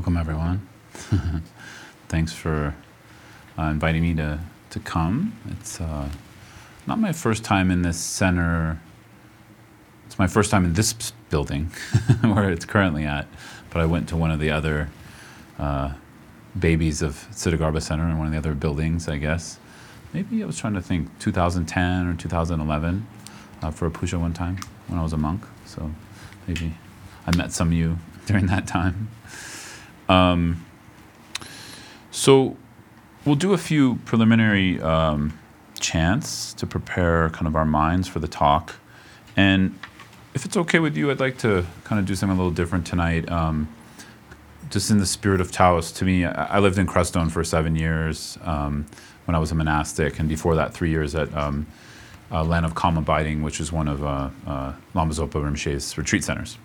Welcome, everyone. Thanks for uh, inviting me to, to come. It's uh, not my first time in this center. It's my first time in this building where it's currently at, but I went to one of the other uh, babies of Siddhagarbha Center in one of the other buildings, I guess. Maybe I was trying to think 2010 or 2011 uh, for a puja one time when I was a monk. So maybe I met some of you during that time. Um, so we'll do a few preliminary um, chants to prepare kind of our minds for the talk. And if it's okay with you, I'd like to kind of do something a little different tonight. Um, just in the spirit of Taoist, to me, I, lived in Crestone for seven years um, when I was a monastic, and before that, three years at um, uh, Land of Calm Abiding, which is one of uh, uh, Lama Zopa Rinpoche's retreat centers.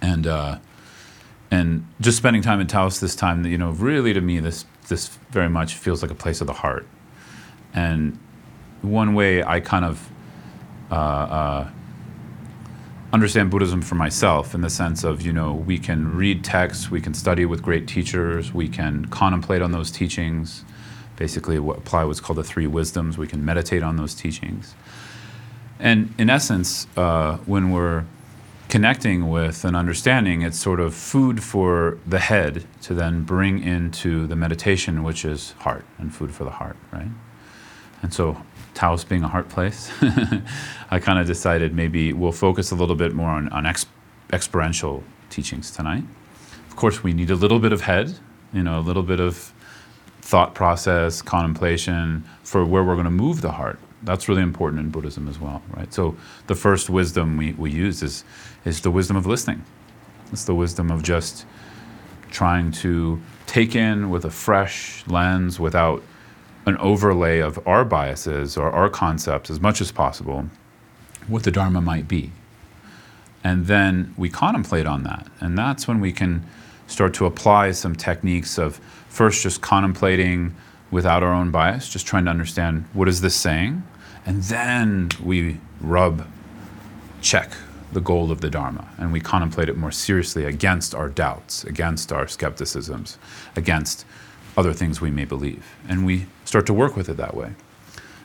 And uh, and just spending time in Taos this time, you know, really to me, this this very much feels like a place of the heart. And one way I kind of uh, uh, understand Buddhism for myself, in the sense of, you know, we can read texts, we can study with great teachers, we can contemplate on those teachings, basically apply what's called the three wisdoms. We can meditate on those teachings. And in essence, uh, when we're connecting with and understanding, it's sort of food for the head to then bring into the meditation, which is heart and food for the heart, right? And so, Taos being a heart place, I kind of decided maybe we'll focus a little bit more on, on ex- experiential teachings tonight. Of course, we need a little bit of head, you know, a little bit of thought process, contemplation for where we're going to move the heart that's really important in Buddhism as well, right? So the first wisdom we, we use is is the wisdom of listening. It's the wisdom of just trying to take in with a fresh lens without an overlay of our biases or our concepts as much as possible what the Dharma might be. And then we contemplate on that. And that's when we can start to apply some techniques of first just contemplating without our own bias, just trying to understand what is this saying? And then we rub, check the goal of the Dharma, and we contemplate it more seriously against our doubts, against our skepticisms, against other things we may believe. And we start to work with it that way.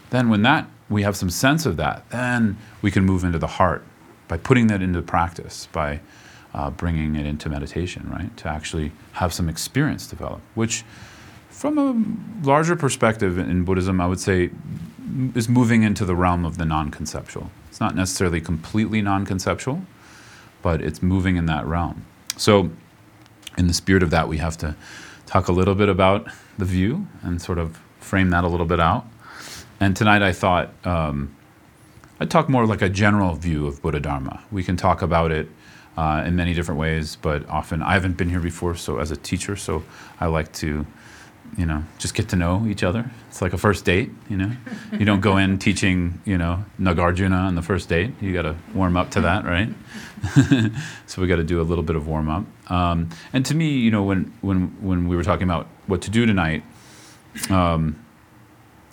Then, when that we have some sense of that, then we can move into the heart by putting that into practice, by uh, bringing it into meditation, right? To actually have some experience develop, which, from a larger perspective in Buddhism, I would say is moving into the realm of the non conceptual. It's not necessarily completely non conceptual, but it's moving in that realm. So, in the spirit of that, we have to talk a little bit about the view and sort of frame that a little bit out. And tonight I thought um, I'd talk more like a general view of Buddha Dharma. We can talk about it uh, in many different ways, but often I haven't been here before, so as a teacher, so I like to you know, just get to know each other. It's like a first date, you know. You don't go in teaching, you know, Nagarjuna on the first date. You got to warm up to that, right? so we got to do a little bit of warm up. Um, and to me, you know, when when when we were talking about what to do tonight, um,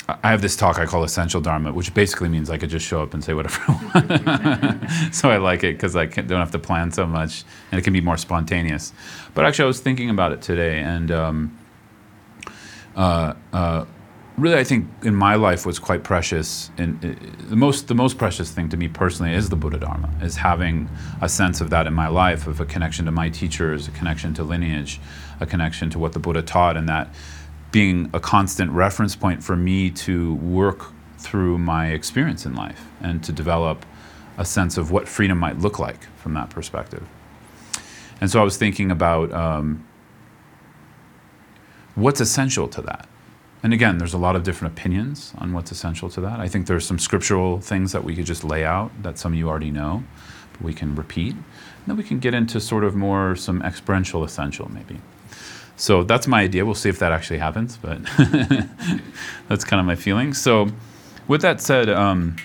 I have this talk I call Essential Dharma, which basically means I could just show up and say whatever I want. so I like it because I don't have to plan so much, and it can be more spontaneous. But actually, I was thinking about it today, and um, uh, uh, really, I think in my life was quite precious. And the most the most precious thing to me personally is the Buddha Dharma, is having a sense of that in my life, of a connection to my teachers, a connection to lineage, a connection to what the Buddha taught, and that being a constant reference point for me to work through my experience in life and to develop a sense of what freedom might look like from that perspective. And so I was thinking about. Um, what's essential to that? And again, there's a lot of different opinions on what's essential to that. I think there's some scriptural things that we could just lay out that some of you already know, but we can repeat. And then we can get into sort of more some experiential essential, maybe. So that's my idea. We'll see if that actually happens, but that's kind of my feeling. So, with that said, um,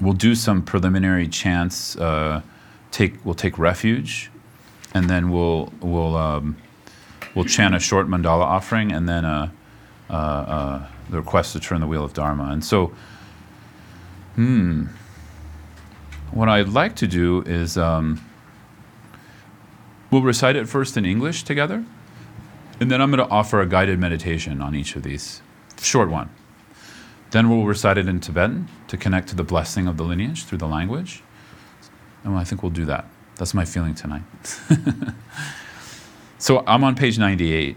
we'll do some preliminary chants. Uh, take we'll take refuge, and then we'll we'll. Um, we'll chant a short mandala offering and then uh, uh, uh, the request to turn the wheel of Dharma. And so, hmm, what I'd like to do is um, We'll recite it first in English together, and then I'm going to offer a guided meditation on each of these. Short one. Then we'll recite it in Tibetan to connect to the blessing of the lineage through the language. And I think we'll do that. That's my feeling tonight. so I'm on page 98.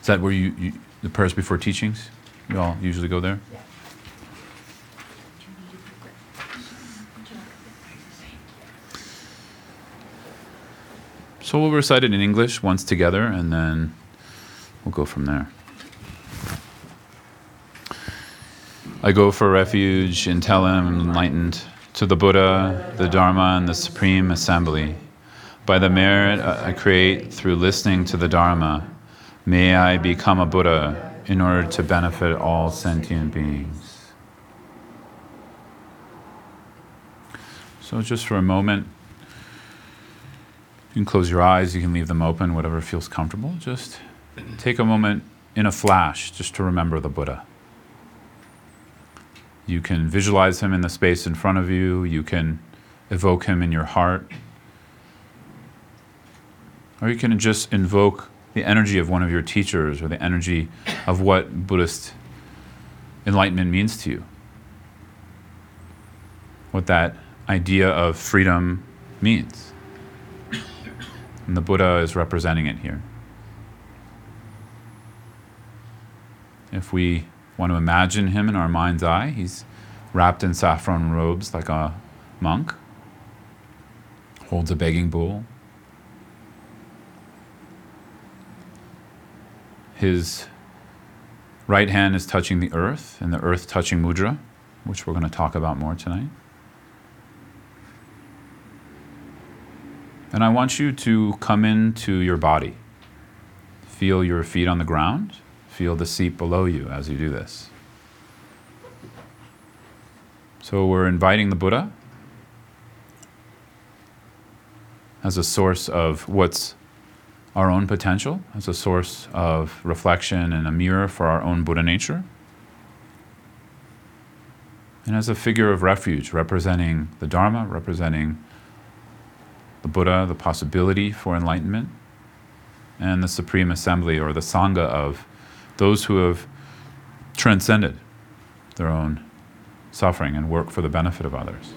Is that where you, you the prayers before teachings? You all usually go there? So we'll recite it in English once together and then we'll go from there. I go for refuge until I am enlightened to the Buddha, the Dharma, and the Supreme Assembly. By the merit I create through listening to the Dharma, may I become a Buddha in order to benefit all sentient beings. So, just for a moment, you can close your eyes, you can leave them open, whatever feels comfortable. Just take a moment in a flash just to remember the Buddha. You can visualize him in the space in front of you, you can evoke him in your heart, or you can just invoke the energy of one of your teachers or the energy of what Buddhist enlightenment means to you. What that idea of freedom means. And the Buddha is representing it here. If we want to imagine him in our mind's eye, he's wrapped in saffron robes like a monk, holds a begging bowl. His right hand is touching the earth, and the earth touching mudra, which we're going to talk about more tonight. And I want you to come into your body. Feel your feet on the ground. Feel the seat below you as you do this. So we're inviting the Buddha as a source of what's our own potential, as a source of reflection and a mirror for our own Buddha nature, and as a figure of refuge representing the Dharma, representing the Buddha, the possibility for enlightenment, and the Supreme Assembly or the Sangha of those who have transcended their own suffering and work for the benefit of others.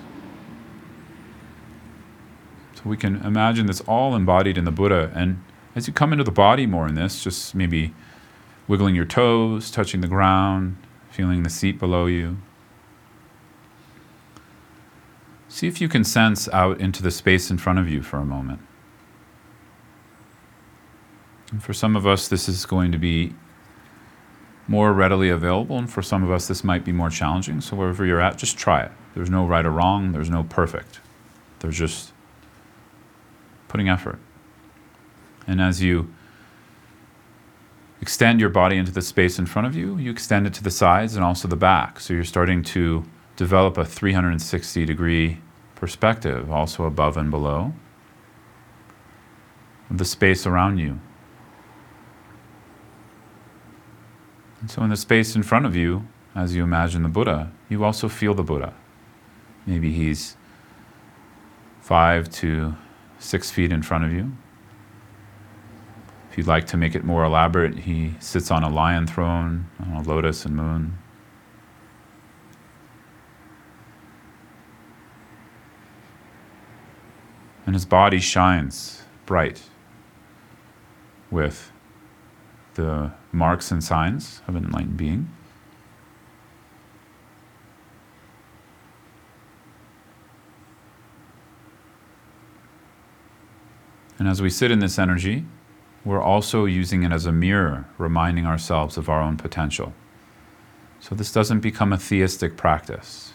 So we can imagine this all embodied in the Buddha. And as you come into the body more in this, just maybe wiggling your toes, touching the ground, feeling the seat below you. See if you can sense out into the space in front of you for a moment. And for some of us, this is going to be more readily available, and for some of us, this might be more challenging. So, wherever you're at, just try it. There's no right or wrong, there's no perfect. There's just putting effort. And as you extend your body into the space in front of you, you extend it to the sides and also the back. So, you're starting to develop a 360 degree perspective, also above and below, of the space around you. And so, in the space in front of you, as you imagine the Buddha, you also feel the Buddha. Maybe he's five to six feet in front of you. If you'd like to make it more elaborate, he sits on a lion throne, on a lotus and moon. and his body shines bright with the marks and signs of an enlightened being. And as we sit in this energy, we're also using it as a mirror, reminding ourselves of our own potential. So this doesn't become a theistic practice.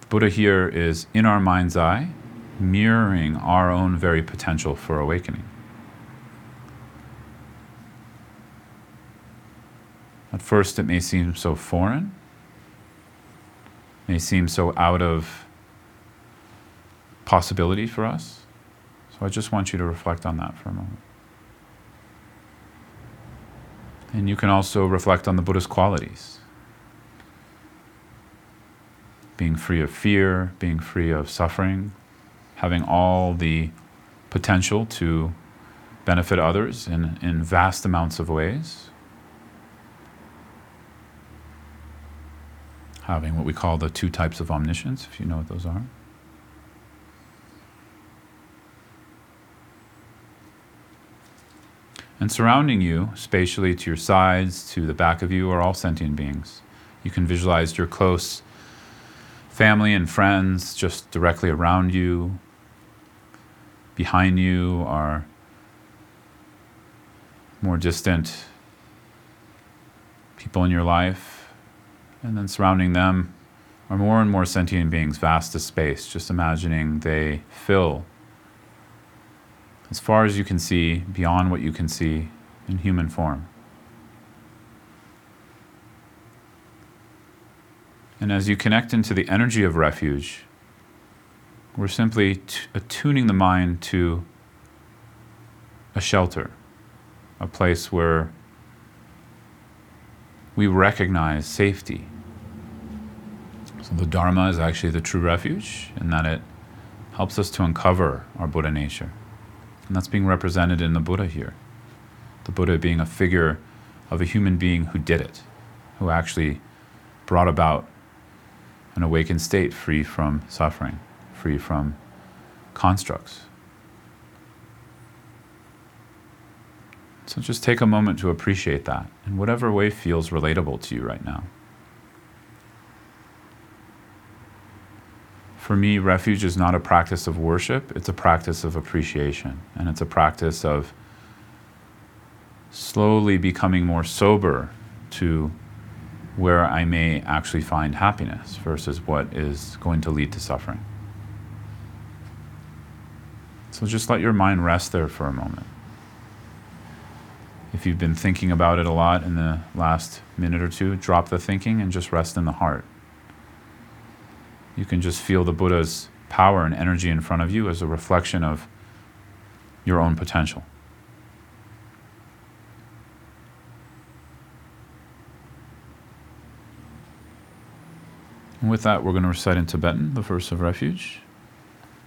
The Buddha here is in our mind's eye, mirroring our own very potential for awakening. At first, it may seem so foreign, may seem so out of possibility for us. So I just want you to reflect on that for a moment. And you can also reflect on the Buddha's qualities being free of fear, being free of suffering, having all the potential to benefit others in, in vast amounts of ways. Having what we call the two types of omniscience, if you know what those are. And surrounding you, spatially to your sides, to the back of you, are all sentient beings. You can visualize your close family and friends just directly around you. Behind you are more distant people in your life. And then surrounding them are more and more sentient beings, vast as space, just imagining they fill as far as you can see, beyond what you can see in human form. And as you connect into the energy of refuge, we're simply t- attuning the mind to a shelter, a place where we recognize safety. So the Dharma is actually the true refuge in that it helps us to uncover our Buddha nature. And that's being represented in the Buddha here. The Buddha being a figure of a human being who did it, who actually brought about an awakened state free from suffering, free from constructs. So just take a moment to appreciate that in whatever way feels relatable to you right now. For me, refuge is not a practice of worship, it's a practice of appreciation. And it's a practice of slowly becoming more sober to where I may actually find happiness versus what is going to lead to suffering. So just let your mind rest there for a moment. If you've been thinking about it a lot in the last minute or two, drop the thinking and just rest in the heart you can just feel the Buddha's power and energy in front of you as a reflection of your own potential. And with that, we're going to recite in Tibetan the verse of refuge.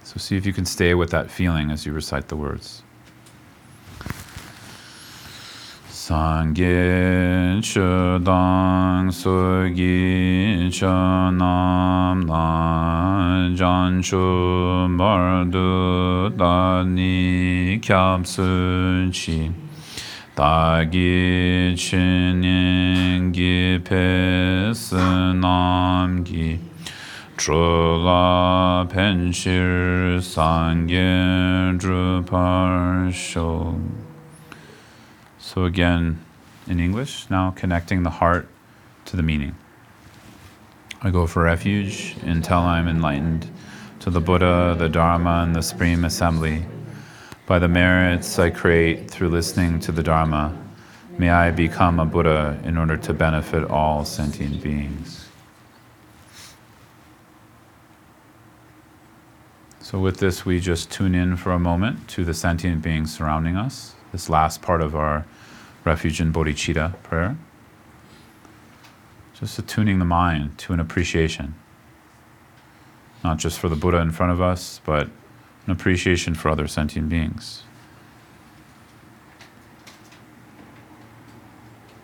So see if you can stay with that feeling as you recite the words. sāngyē chūdāng sūgī chūnām nā jān chū mārdu dāni kyāp sūchī dāgī chūnyēngi pē sūnām gī chūlā pēnshir sāngyē chūpār shūg so, again, in English, now connecting the heart to the meaning. I go for refuge until I'm enlightened to the Buddha, the Dharma, and the Supreme Assembly. By the merits I create through listening to the Dharma, may I become a Buddha in order to benefit all sentient beings. So, with this, we just tune in for a moment to the sentient beings surrounding us, this last part of our refuge in bodhicitta prayer. Just attuning the mind to an appreciation, not just for the Buddha in front of us, but an appreciation for other sentient beings.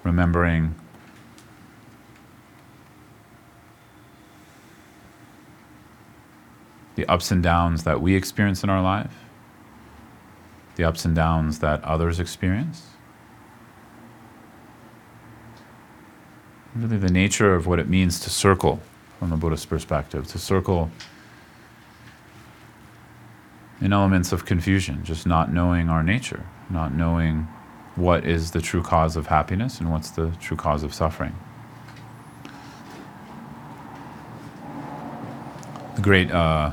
Remembering the ups and downs that we experience in our life, the ups and downs that others experience. Really the nature of what it means to circle from a Buddhist perspective, to circle in elements of confusion, just not knowing our nature, not knowing what is the true cause of happiness and what's the true cause of suffering. The great uh,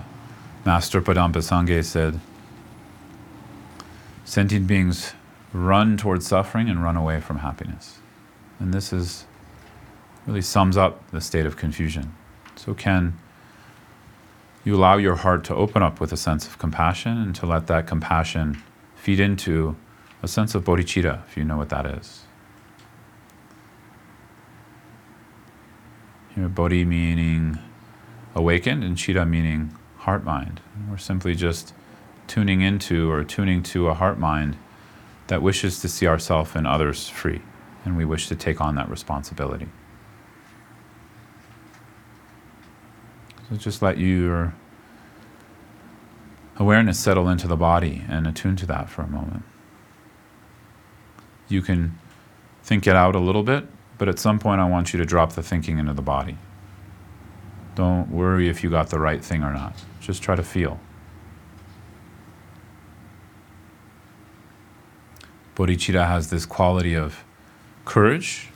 Master Padampa Sangye said, Sentient beings run towards suffering and run away from happiness. And this is really sums up the state of confusion. So, can you allow your heart to open up with a sense of compassion and to let that compassion feed into a sense of bodhicitta, if you know what that is? Here, bodhi meaning awakened, and citta meaning heart mind. We're simply just tuning into or tuning to a heart mind that wishes to see ourselves and others free, and we wish to take on that responsibility. So just let your awareness settle into the body and attune to that for a moment. You can think it out a little bit, but at some point I want you to drop the thinking into the body. Don't worry if you got the right thing or not. Just try to feel. Bodhicitta has this quality of courage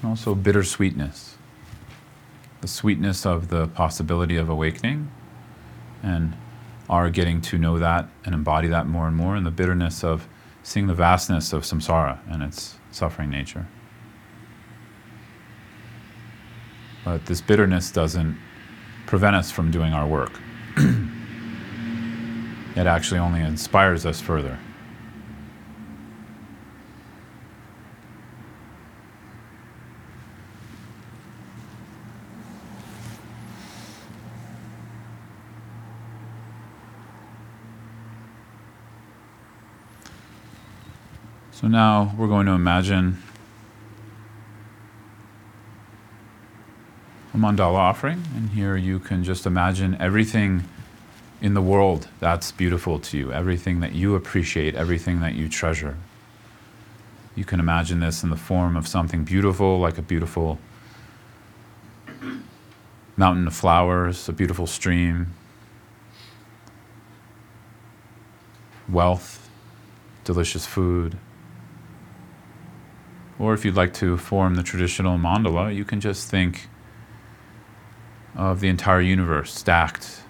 and also bittersweetness. The sweetness of the possibility of awakening and are getting to know that and embody that more and more, and the bitterness of seeing the vastness of samsara and its suffering nature. But this bitterness doesn't prevent us from doing our work. it actually only inspires us further. So now we're going to imagine a mandala offering, and here you can just imagine everything in the world that's beautiful to you, everything that you appreciate, everything that you treasure. You can imagine this in the form of something beautiful, like a beautiful mountain of flowers, a beautiful stream, wealth, delicious food. Or if you'd like to form the traditional mandala, you can just think of the entire universe stacked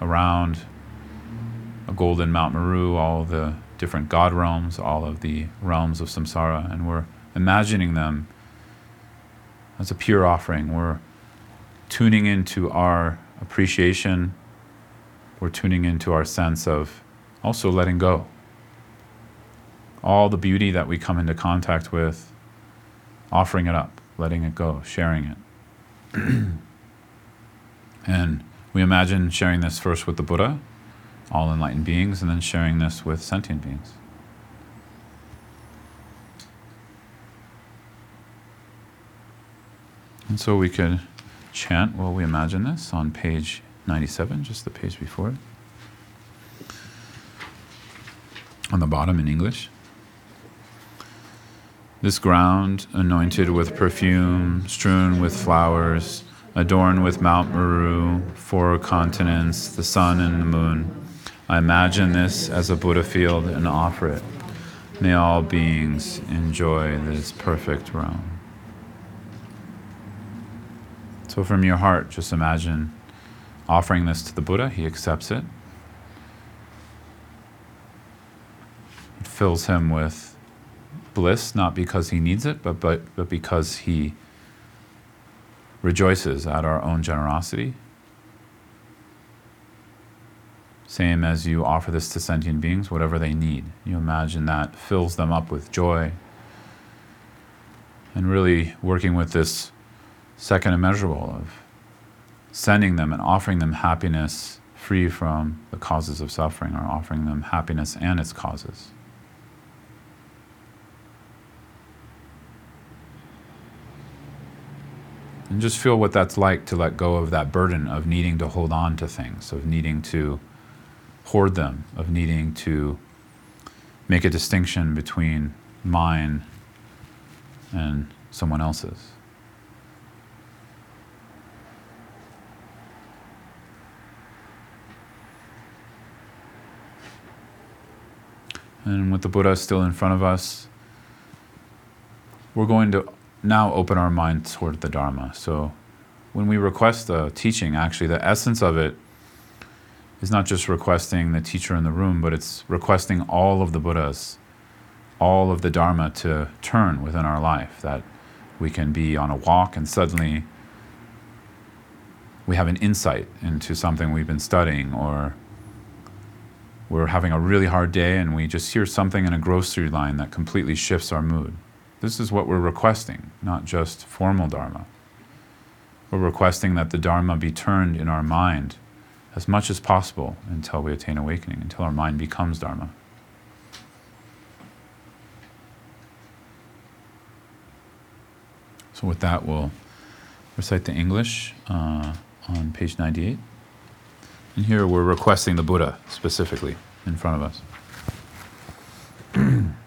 around a golden Mount Meru, all the different god realms, all of the realms of samsara, and we're imagining them as a pure offering. We're tuning into our appreciation, we're tuning into our sense of also letting go all the beauty that we come into contact with, offering it up, letting it go, sharing it. and we imagine sharing this first with the Buddha, all enlightened beings, and then sharing this with sentient beings. And so we could chant while we imagine this on page 97, just the page before it. On the bottom in English. This ground, anointed with perfume, strewn with flowers, adorned with Mount Meru, four continents, the sun and the moon. I imagine this as a Buddha field and offer it. May all beings enjoy this perfect realm. So, from your heart, just imagine offering this to the Buddha. He accepts it. It fills him with bliss not because he needs it, but, but, but because he rejoices at our own generosity. Same as you offer this to sentient beings, whatever they need. You imagine that fills them up with joy. And really working with this second immeasurable of sending them and offering them happiness free from the causes of suffering, or offering them happiness and its causes. And just feel what that's like to let go of that burden of needing to hold on to things, of needing to hoard them, of needing to make a distinction between mine and someone else's. And with the Buddha still in front of us, we're going to now open our mind toward the Dharma. So when we request a teaching, actually, the essence of it is not just requesting the teacher in the room, but it's requesting all of the Buddhas, all of the Dharma to turn within our life. That we can be on a walk and suddenly we have an insight into something we've been studying, or we're having a really hard day and we just hear something in a grocery line that completely shifts our mood. This is what we're requesting, not just formal Dharma. we're requesting that the Dharma be turned in our mind as much as possible until we attain awakening, until our mind becomes Dharma. So, with that, we'll recite the English uh, on page 98. And here we're requesting the Buddha specifically in front of us.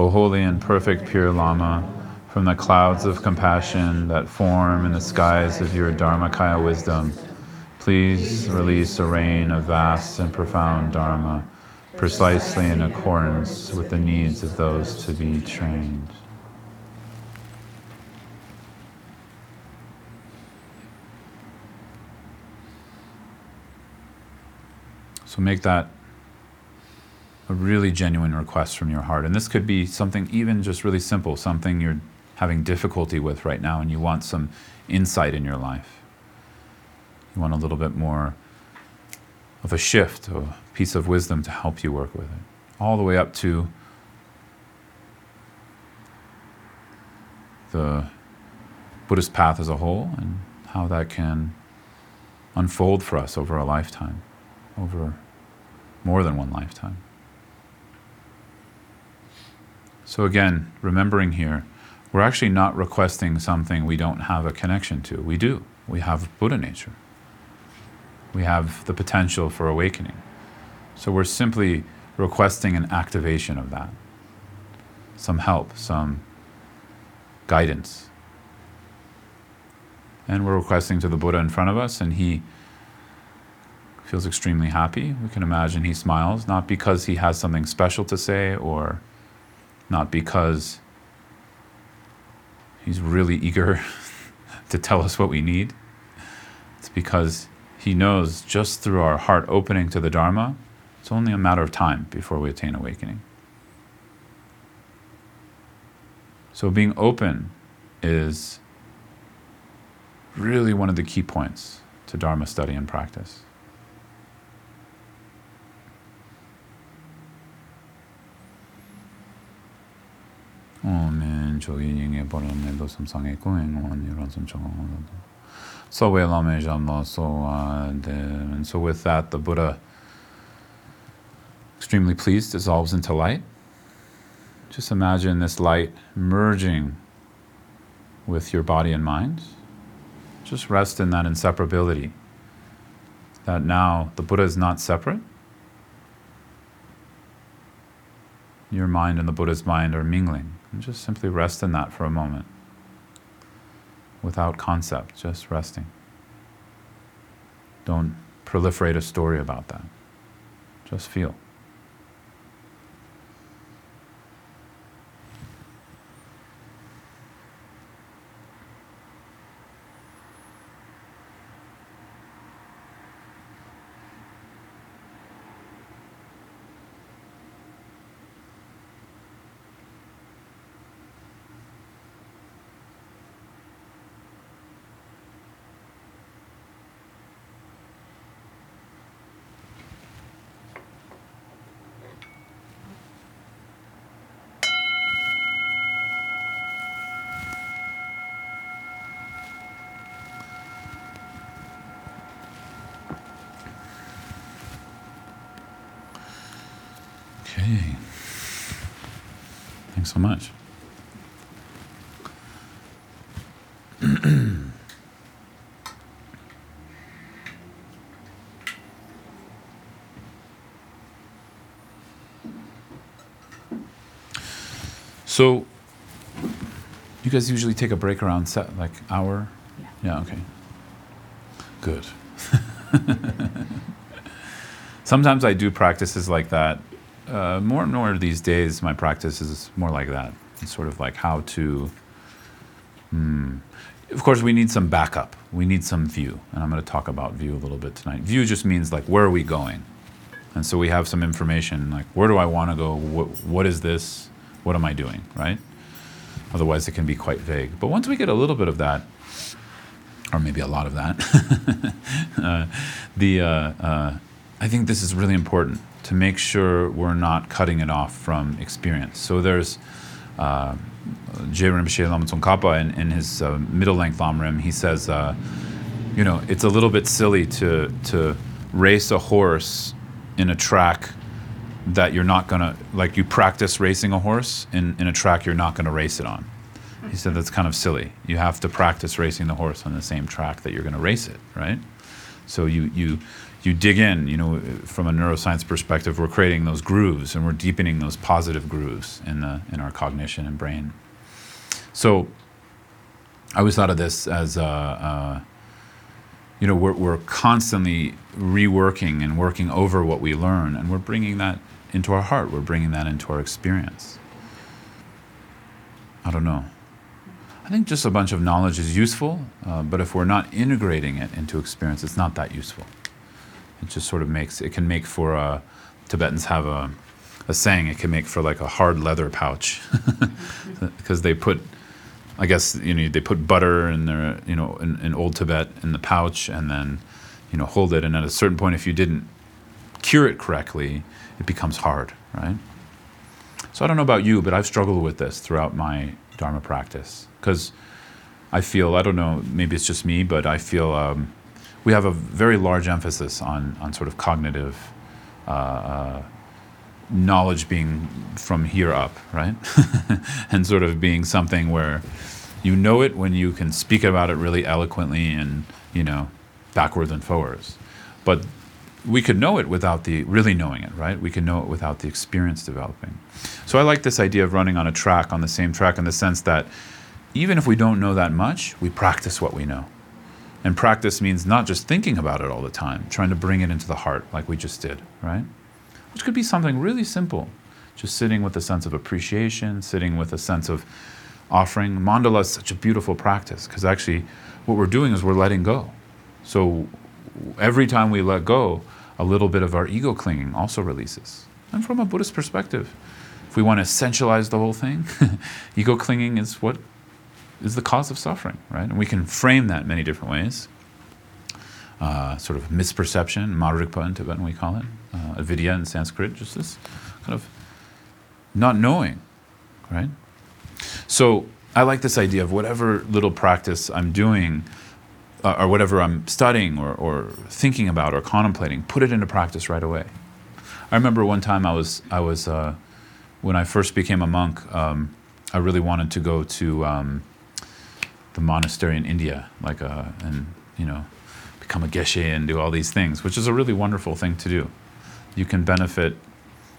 o holy and perfect pure Lama, from the clouds of compassion that form in the skies of your Dharmakaya wisdom, please release a rain of vast and profound Dharma, precisely in accordance with the needs of those to be trained. So make that a really genuine request from your heart. And this could be something even just really simple, something you're having difficulty with right now and you want some insight in your life. You want a little bit more of a shift, a piece of wisdom to help you work with it. All the way up to the Buddhist path as a whole and how that can unfold for us over a lifetime over more than one lifetime. So, again, remembering here, we're actually not requesting something we don't have a connection to. We do. We have Buddha nature, we have the potential for awakening. So, we're simply requesting an activation of that, some help, some guidance. And we're requesting to the Buddha in front of us, and he feels extremely happy. We can imagine he smiles, not because he has something special to say or not because he's really eager to tell us what we need. It's because he knows just through our heart opening to the Dharma, it's only a matter of time before we attain awakening. So being open is really one of the key points to Dharma study and practice. We so and so with that the Buddha extremely pleased dissolves into light. Just imagine this light merging with your body and mind. Just rest in that inseparability. That now the Buddha is not separate. Your mind and the Buddha's mind are mingling. And just simply rest in that for a moment. Without concept, just resting. Don't proliferate a story about that. Just feel. Okay. Thanks so much. So, you guys usually take a break around set like hour. Yeah. Yeah. Okay. Good. Sometimes I do practices like that uh, more and more these days, my practice is more like that. It's sort of like how to. Hmm. Of course, we need some backup. We need some view, and I'm going to talk about view a little bit tonight. View just means like where are we going, and so we have some information like where do I want to go? What, what is this? What am I doing? Right? Otherwise, it can be quite vague. But once we get a little bit of that, or maybe a lot of that, uh, the uh, uh, I think this is really important to make sure we're not cutting it off from experience. So there's uh, Je Rinpoche Lama Tsongkhapa in, in his uh, middle length Lamrim, he says, uh, you know, it's a little bit silly to, to race a horse in a track that you're not gonna, like you practice racing a horse in, in a track you're not gonna race it on. He said that's kind of silly. You have to practice racing the horse on the same track that you're gonna race it, right? So you, you, you dig in, you know, from a neuroscience perspective, we're creating those grooves and we're deepening those positive grooves in, the, in our cognition and brain. So I always thought of this as, uh, uh, you know, we're, we're constantly reworking and working over what we learn, and we're bringing that into our heart, we're bringing that into our experience. I don't know. I think just a bunch of knowledge is useful, uh, but if we're not integrating it into experience, it's not that useful. It just sort of makes, it can make for, a, Tibetans have a, a saying, it can make for like a hard leather pouch because they put I guess you know they put butter in their you know in, in old Tibet in the pouch and then you know hold it and at a certain point if you didn't cure it correctly it becomes hard right so I don't know about you but I've struggled with this throughout my Dharma practice because I feel I don't know maybe it's just me but I feel um, we have a very large emphasis on on sort of cognitive uh, uh, knowledge being from here up, right? and sort of being something where you know it when you can speak about it really eloquently and, you know, backwards and forwards. But we could know it without the really knowing it, right? We can know it without the experience developing. So I like this idea of running on a track, on the same track, in the sense that even if we don't know that much, we practice what we know. And practice means not just thinking about it all the time, trying to bring it into the heart, like we just did, right? which could be something really simple. Just sitting with a sense of appreciation, sitting with a sense of offering. Mandala is such a beautiful practice because actually what we're doing is we're letting go. So every time we let go, a little bit of our ego clinging also releases. And from a Buddhist perspective, if we want to essentialize the whole thing, ego clinging is what is the cause of suffering, right? And we can frame that many different ways. Uh, sort of misperception, marikpa in Tibetan we call it, uh, avidya in Sanskrit, just this kind of not knowing, right? So I like this idea of whatever little practice I'm doing, uh, or whatever I'm studying, or, or thinking about, or contemplating, put it into practice right away. I remember one time I was I was uh, when I first became a monk. Um, I really wanted to go to um, the monastery in India, like uh, and you know, become a geshe and do all these things, which is a really wonderful thing to do you can benefit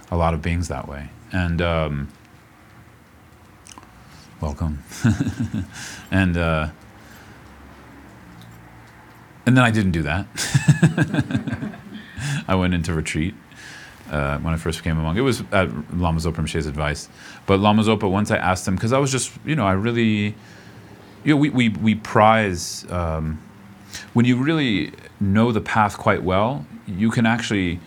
a lot of beings that way. And um, welcome. and uh, and then I didn't do that. I went into retreat uh, when I first became a monk. It was at Lama Zopa Rinpoche's advice. But Lama Zopa, once I asked him, because I was just, you know, I really, you know, we, we, we prize, um, when you really know the path quite well, you can actually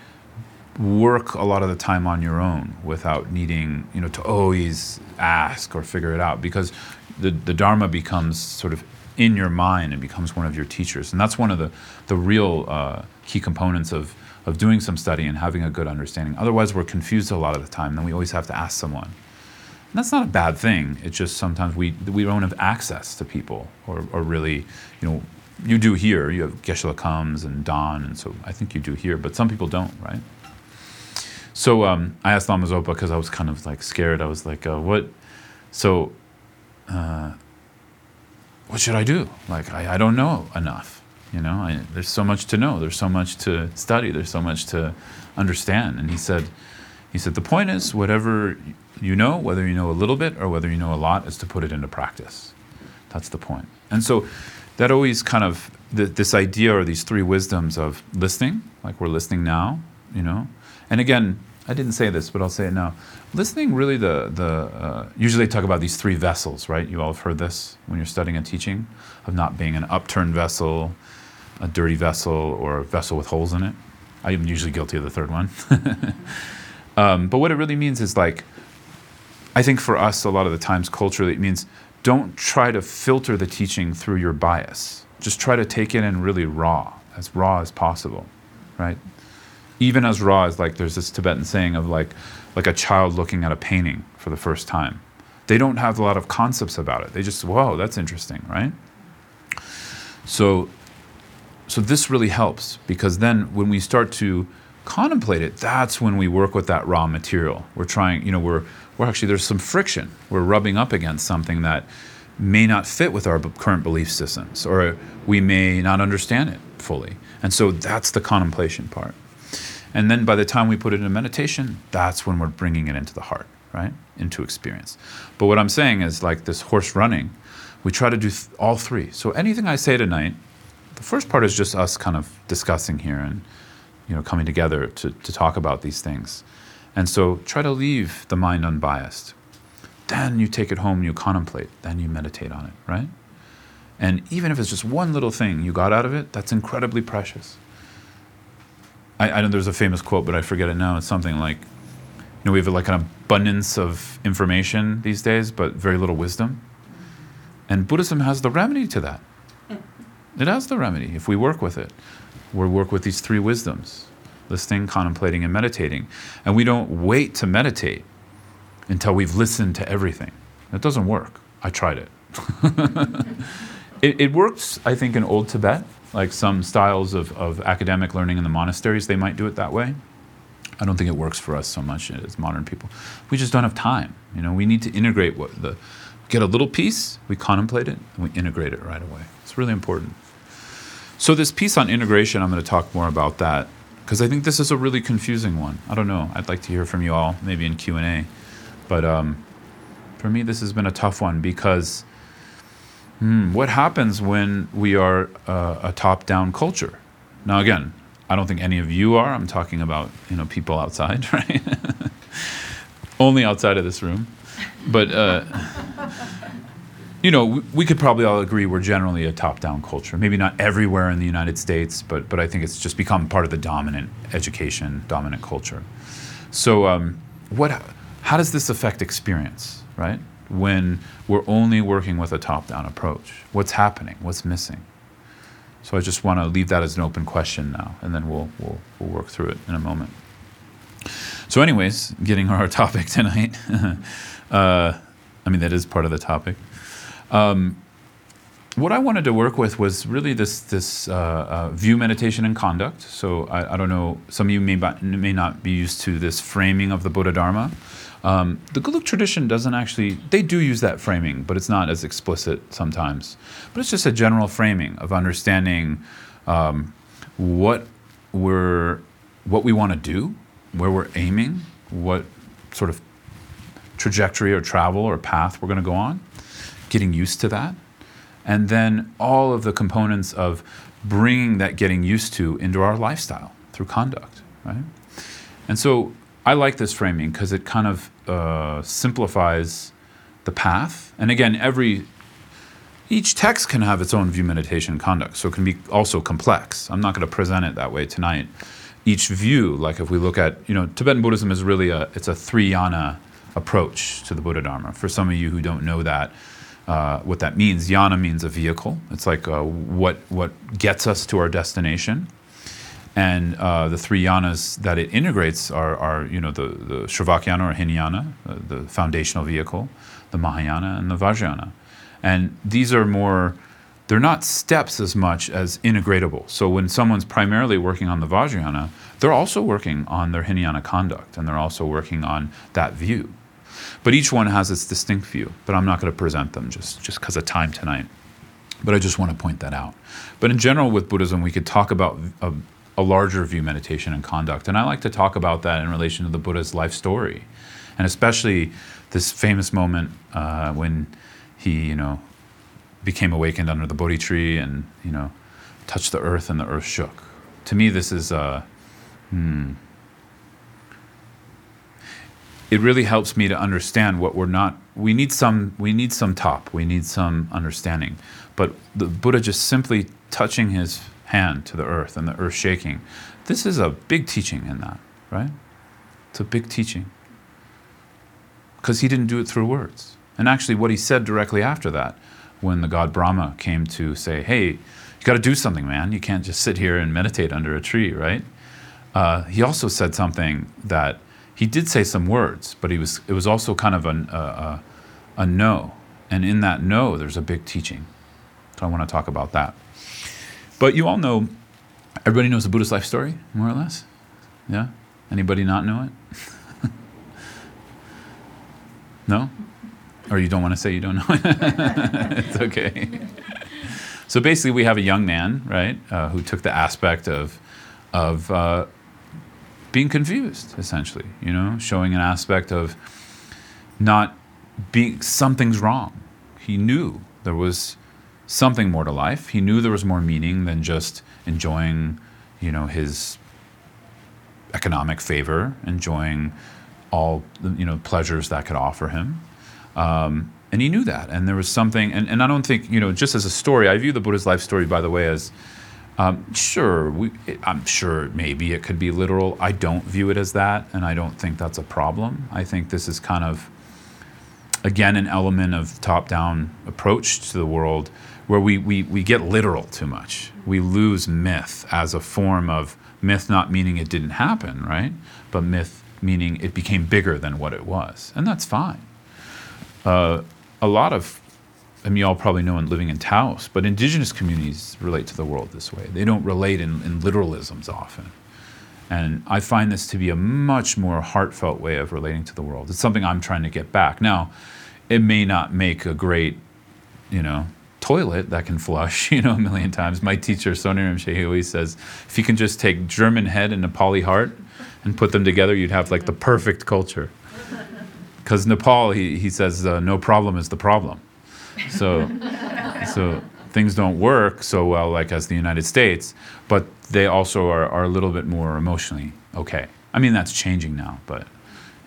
work a lot of the time on your own without needing you know to always ask or figure it out because the, the dharma becomes sort of in your mind and becomes one of your teachers. And that's one of the, the real uh, key components of, of doing some study and having a good understanding. Otherwise we're confused a lot of the time then we always have to ask someone. And that's not a bad thing. It's just sometimes we, we don't have access to people or, or really you know you do here. You have geshe lakums and don and so i think you do here but some people don't right? So um, I asked Lama Zopa because I was kind of like scared. I was like, uh, what? So, uh, what should I do? Like, I, I don't know enough. You know, I, there's so much to know. There's so much to study. There's so much to understand. And he said, he said, the point is, whatever you know, whether you know a little bit or whether you know a lot, is to put it into practice. That's the point. And so that always kind of, this idea or these three wisdoms of listening, like we're listening now, you know, and again, I didn't say this, but I'll say it now. Listening, really, the the uh, usually they talk about these three vessels, right? You all have heard this when you're studying and teaching, of not being an upturned vessel, a dirty vessel, or a vessel with holes in it. I'm usually guilty of the third one. um, but what it really means is like, I think for us, a lot of the times culturally, it means don't try to filter the teaching through your bias. Just try to take it in really raw, as raw as possible, right? even as raw as like there's this Tibetan saying of like like a child looking at a painting for the first time. they don't have a lot of concepts about it. They just, whoa, that's interesting, right? So, so this really helps because then when we start to contemplate it, that's when we work with that raw material. We're trying, you know, we're, we're actually, there's some friction. We're rubbing up against something that may not fit with our current belief systems or we may not understand it fully. And so that's the contemplation part. And then by the time we put it in meditation, that's when we're bringing it into the heart, right? Into experience. But what I'm saying is like this horse running, we try to do th- all three. So anything I say tonight, the first part is just us kind of discussing here and you know coming together to, to talk about these things. And so try to leave the mind unbiased. Then you take it home and you contemplate. Then you meditate on it, right? And even if it's just one little thing you got out of it, that's incredibly precious. I, I know there's a famous quote, but I forget it now. It's something like, you know, we have like an abundance of information these days, but very little wisdom. And Buddhism has the remedy to that. It has the remedy if we work with it. We work with these three wisdoms listening, contemplating, and meditating. And we don't wait to meditate until we've listened to everything. That doesn't work. I tried it. it, it works, I think, in Old Tibet like some styles of, of academic learning in the monasteries, they might do it that way. I don't think it works for us so much as modern people. We just don't have time. You know, we need to integrate what the get a little piece, we contemplate it, and we integrate it right away. It's really important. So this piece on integration, I'm going to talk more about that because I think this is a really confusing one. I don't know. I'd like to hear from you all, maybe in Q and A. But um, for me, this has been a tough one because Hmm, what happens when we are uh, a top-down culture? Now, again, I don't think any of you are. I'm talking about you know people outside, right? Only outside of this room, but uh, you know we, we, could probably all agree we're generally a top-down culture. Maybe not everywhere in the United States, but but I think it's just become part of the dominant education, dominant culture. So, um, what? How does this affect experience? Right? When we're only working with a top down approach? What's happening? What's missing? So I just want to leave that as an open question now, and then we'll, we'll, we'll work through it in a moment. So, anyways, getting our topic tonight. uh, I mean, that is part of the topic. Um, what I wanted to work with was really this this uh, uh, view meditation and conduct. So I, I, don't know, some of you may, may not be used to this framing of the Buddha Dharma. Um, the Gelug tradition doesn't actually, they do use that framing, but it's not as explicit sometimes. But it's just a general framing of understanding um, what we're, what we want to do, where we're aiming, what sort of trajectory or travel or path we're going to go on, getting used to that. And then all of the components of bringing that getting used to into our lifestyle through conduct, right? And so I like this framing because it kind of uh, simplifies the path. And again, every each text can have its own view meditation conduct, so it can be also complex. I'm not going to present it that way tonight. Each view, like if we look at, you know, Tibetan Buddhism is really a it's a three yana approach to the Buddha Dharma. For some of you who don't know that, uh, what that means, yana means a vehicle. It's like uh, what what gets us to our destination and uh, the three yanas that it integrates are, are you know the, the or Hinayana, uh, the foundational vehicle, the Mahayana, and the Vajrayana. And these are more, they're not steps as much as integratable. So when someone's primarily working on the Vajrayana, they're also working on their Hinayana conduct and they're also working on that view. But each one has its distinct view, but I'm not going to present them just just because of time tonight. But I just want to point that out. But in general, with Buddhism, we could talk about a, a larger view meditation and conduct. And I like to talk about that in relation to the Buddha's life story, and especially this famous moment uh, when he, you know, became awakened under the Bodhi tree and you know, touched the earth and the earth shook. To me, this is uh, hmm, it really helps me to understand what we're not we need some we need some top we need some understanding but the buddha just simply touching his hand to the earth and the earth shaking. This is a big teaching in that, right? It's a big teaching. Because he didn't do it through words. And actually, what he said directly after that, when the god Brahma came to say, hey, you got to do something, man. You can't just sit here and meditate under a tree, right? Uh, he also said something that he did say some words, but he was, it was also kind of an, uh, uh, a no. And in that no, there's a big teaching. So I want to talk about that. But you all know, everybody knows the Buddhist life story, more or less? Yeah? Anybody not know it? no? Or you don't want to say you don't know it? it's okay. So basically, we have a young man, right, uh, who took the aspect of, of uh, being confused, essentially, you know, showing an aspect of not being, something's wrong. He knew there was something more to life. He knew there was more meaning than just enjoying, you know, his economic favor, enjoying all the you know pleasures that could offer him. Um, and he knew that. And there was something, and, and I don't think, you know, just as a story, I view the Buddha's life story, by the way, as um, sure, we, I'm sure maybe it could be literal. I don't view it as that, and I don't think that's a problem. I think this is kind of, again, an element of top down approach to the world where we, we, we get literal too much. We lose myth as a form of myth, not meaning it didn't happen, right? But myth meaning it became bigger than what it was. And that's fine. Uh, a lot of, I mean, you all probably know in living in Taos, but indigenous communities relate to the world this way. They don't relate in, in literalisms often. And I find this to be a much more heartfelt way of relating to the world. It's something I'm trying to get back. Now, it may not make a great, you know, toilet that can flush, you know, a million times. My teacher, Rinpoche, always says, if you can just take German head and Nepali heart and put them together, you'd have like the perfect culture because Nepal, he, he says, uh, no problem is the problem. So, so things don't work so well like as the United States, but they also are, are a little bit more emotionally okay. I mean, that's changing now, but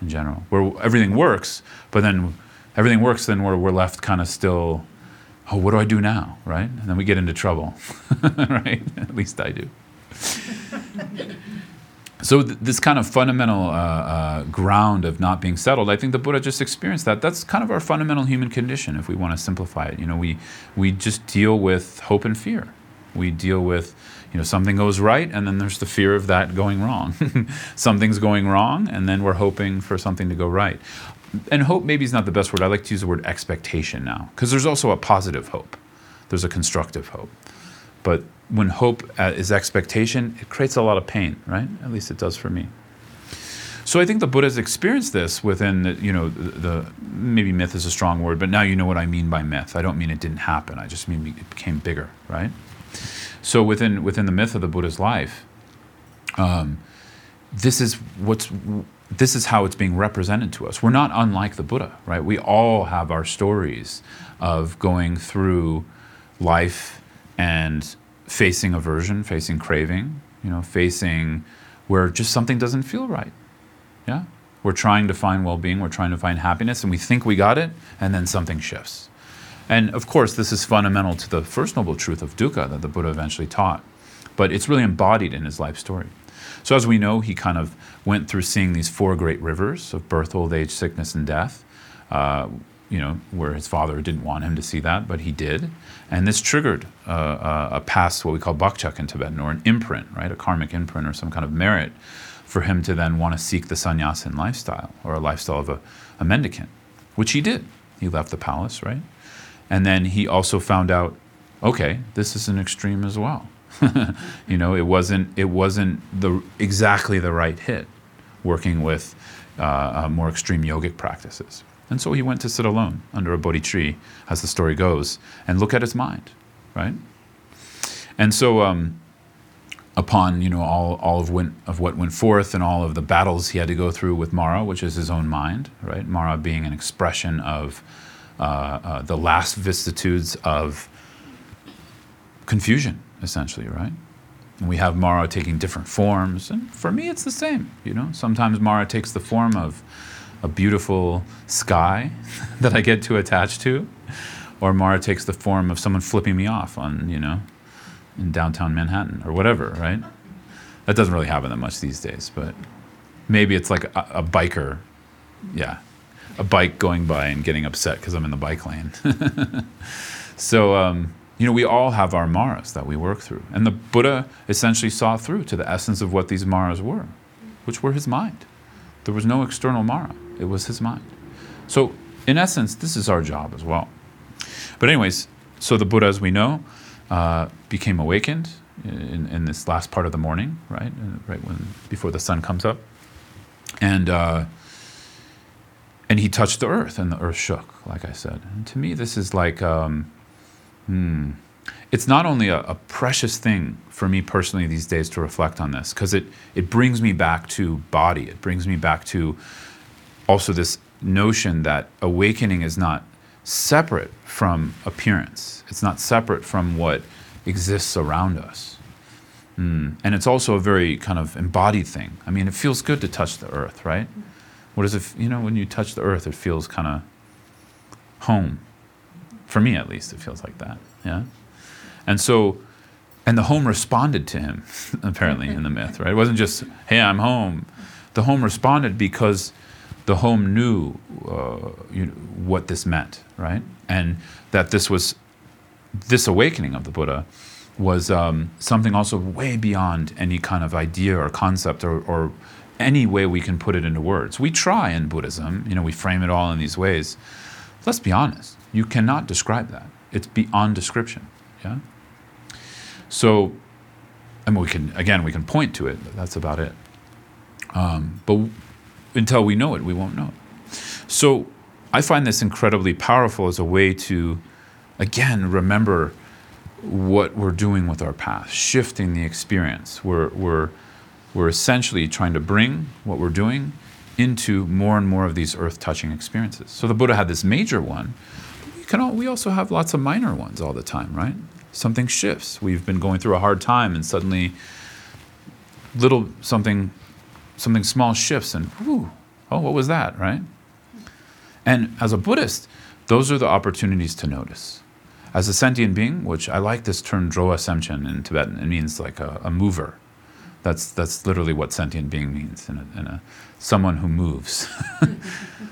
in general, where everything works, but then everything works, then we're, we're left kind of still, oh, what do I do now, right? And then we get into trouble, right? At least I do so th- this kind of fundamental uh, uh, ground of not being settled, I think the Buddha just experienced that. That's kind of our fundamental human condition, if we want to simplify it. You know, we we just deal with hope and fear. We deal with, you know, something goes right, and then there's the fear of that going wrong. Something's going wrong, and then we're hoping for something to go right. And hope maybe is not the best word. I like to use the word expectation now, because there's also a positive hope. There's a constructive hope, but when hope uh, is expectation, it creates a lot of pain, right? At least it does for me. So I think the Buddha's experienced this within, the, you know, the, the, maybe myth is a strong word, but now you know what I mean by myth. I don't mean it didn't happen. I just mean it became bigger, right? So within within the myth of the Buddha's life, um, this is what's this is how it's being represented to us. We're not unlike the Buddha, right? We all have our stories of going through life and facing aversion, facing craving, you know, facing where just something doesn't feel right. Yeah? We're trying to find well being, we're trying to find happiness, and we think we got it, and then something shifts. And of course, this is fundamental to the First Noble Truth of dukkha that the Buddha eventually taught. But it's really embodied in his life story. So, as we know, he kind of went through seeing these four great rivers of birth, old age, sickness, and death. Uh, you know, where his father didn't want him to see that, but he did. And this triggered uh, uh, a past, what we call bakchak in Tibetan, or an imprint, right? A karmic imprint or some kind of merit for him to then want to seek the sannyasin lifestyle or a lifestyle of a, a mendicant, which he did. He left the palace, right? And then he also found out, okay, this is an extreme as well. you know, it wasn't it wasn't the exactly the right hit, working with uh, uh, more extreme yogic practices. And so he went to sit alone under a Bodhi tree, as the story goes, and look at his mind, right? And so, um, upon you know all, all of, went, of what went forth and all of the battles he had to go through with Mara, which is his own mind, right? Mara being an expression of uh, uh, the last vicissitudes of confusion, essentially, right? And we have Mara taking different forms, and for me, it's the same. You know, sometimes Mara takes the form of a beautiful sky that I get to attach to, or Mara takes the form of someone flipping me off on, you know, in downtown Manhattan or whatever, right? That doesn't really happen that much these days, but maybe it's like a, a biker, yeah, a bike going by and getting upset because I'm in the bike lane. so, um, you know, we all have our maras that we work through. And the Buddha essentially saw through to the essence of what these maras were, which were his mind. There was no external Mara, it was his mind. So in essence, this is our job as well. But, anyways, so the Buddha, as we know, uh, became awakened in, in this last part of the morning, right? Uh, Right when before the sun comes up, and uh, and he touched the earth, and the earth shook, like I said. And to me, this is like, um, hmm, it's not only a, a precious thing for me personally these days to reflect on this, because it it brings me back to body. It brings me back to also this notion that awakening is not separate from appearance. It's not separate from what exists around us. Mm. And it's also a very kind of embodied thing. I mean, it feels good to touch the earth, right? What is it, you know, when you touch the earth, it feels kind of home. For me, at least, it feels like that. Yeah. And so, and the home responded to him, apparently, in the myth, right? It wasn't just, hey, I'm home. The home responded because the home knew uh, you know, what this meant, right? And that this was, this awakening of the Buddha was um, something also way beyond any kind of idea or concept or, or any way we can put it into words. We try in Buddhism, you know, we frame it all in these ways. Let's be honest, you cannot describe that. It's beyond description, yeah? So, I mean, we can, again, we can point to it, that's about it. Um, but until we know it, we won't know it. So I find this incredibly powerful as a way to, again, remember what we're doing with our path, shifting the experience. We're, we're, we're essentially trying to bring what we're doing into more and more of these earth touching experiences. So the Buddha had this major one. We, can all, we also have lots of minor ones all the time, right? Something shifts. We've been going through a hard time and suddenly little something something small shifts and oh what was that right? And as a buddhist those are the opportunities to notice. As a sentient being which i like this term droa semchen in tibetan it means like a, a mover. That's that's literally what sentient being means in a, in a someone who moves.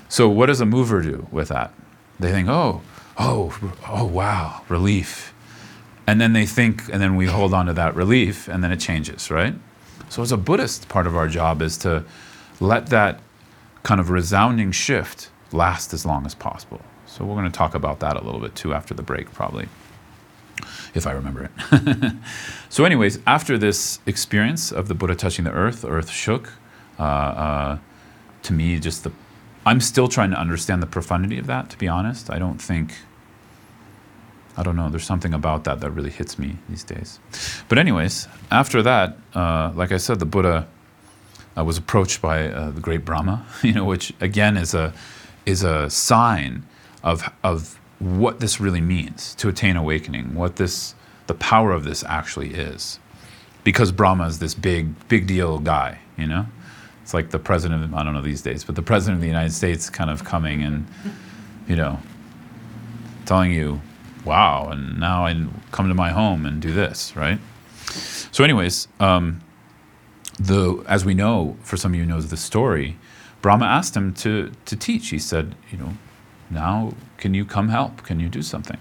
So what does a mover do with that? They think oh oh oh wow relief and then they think and then we hold on to that relief and then it changes right so, as a Buddhist, part of our job is to let that kind of resounding shift last as long as possible. So, we're going to talk about that a little bit too after the break, probably, if I remember it. so, anyways, after this experience of the Buddha touching the earth, earth shook. Uh, uh, to me, just the I'm still trying to understand the profundity of that, to be honest. I don't think I don't know. There's something about that that really hits me these days. But anyways, after that, uh, like I said, the Buddha uh, was approached by uh, the great Brahma, you know, which again is a is a sign of of what this really means to attain awakening, what this the power of this actually is, because Brahma is this big big deal guy, you know. It's like the president. Of, I don't know these days, but the president of the United States kind of coming and, you know, telling you wow, and now I come to my home and do this, right? So, anyways, um, the as we know, for some of you who knows the story, Brahma asked him to to teach. He said, you know, now can you come help? Can you do something?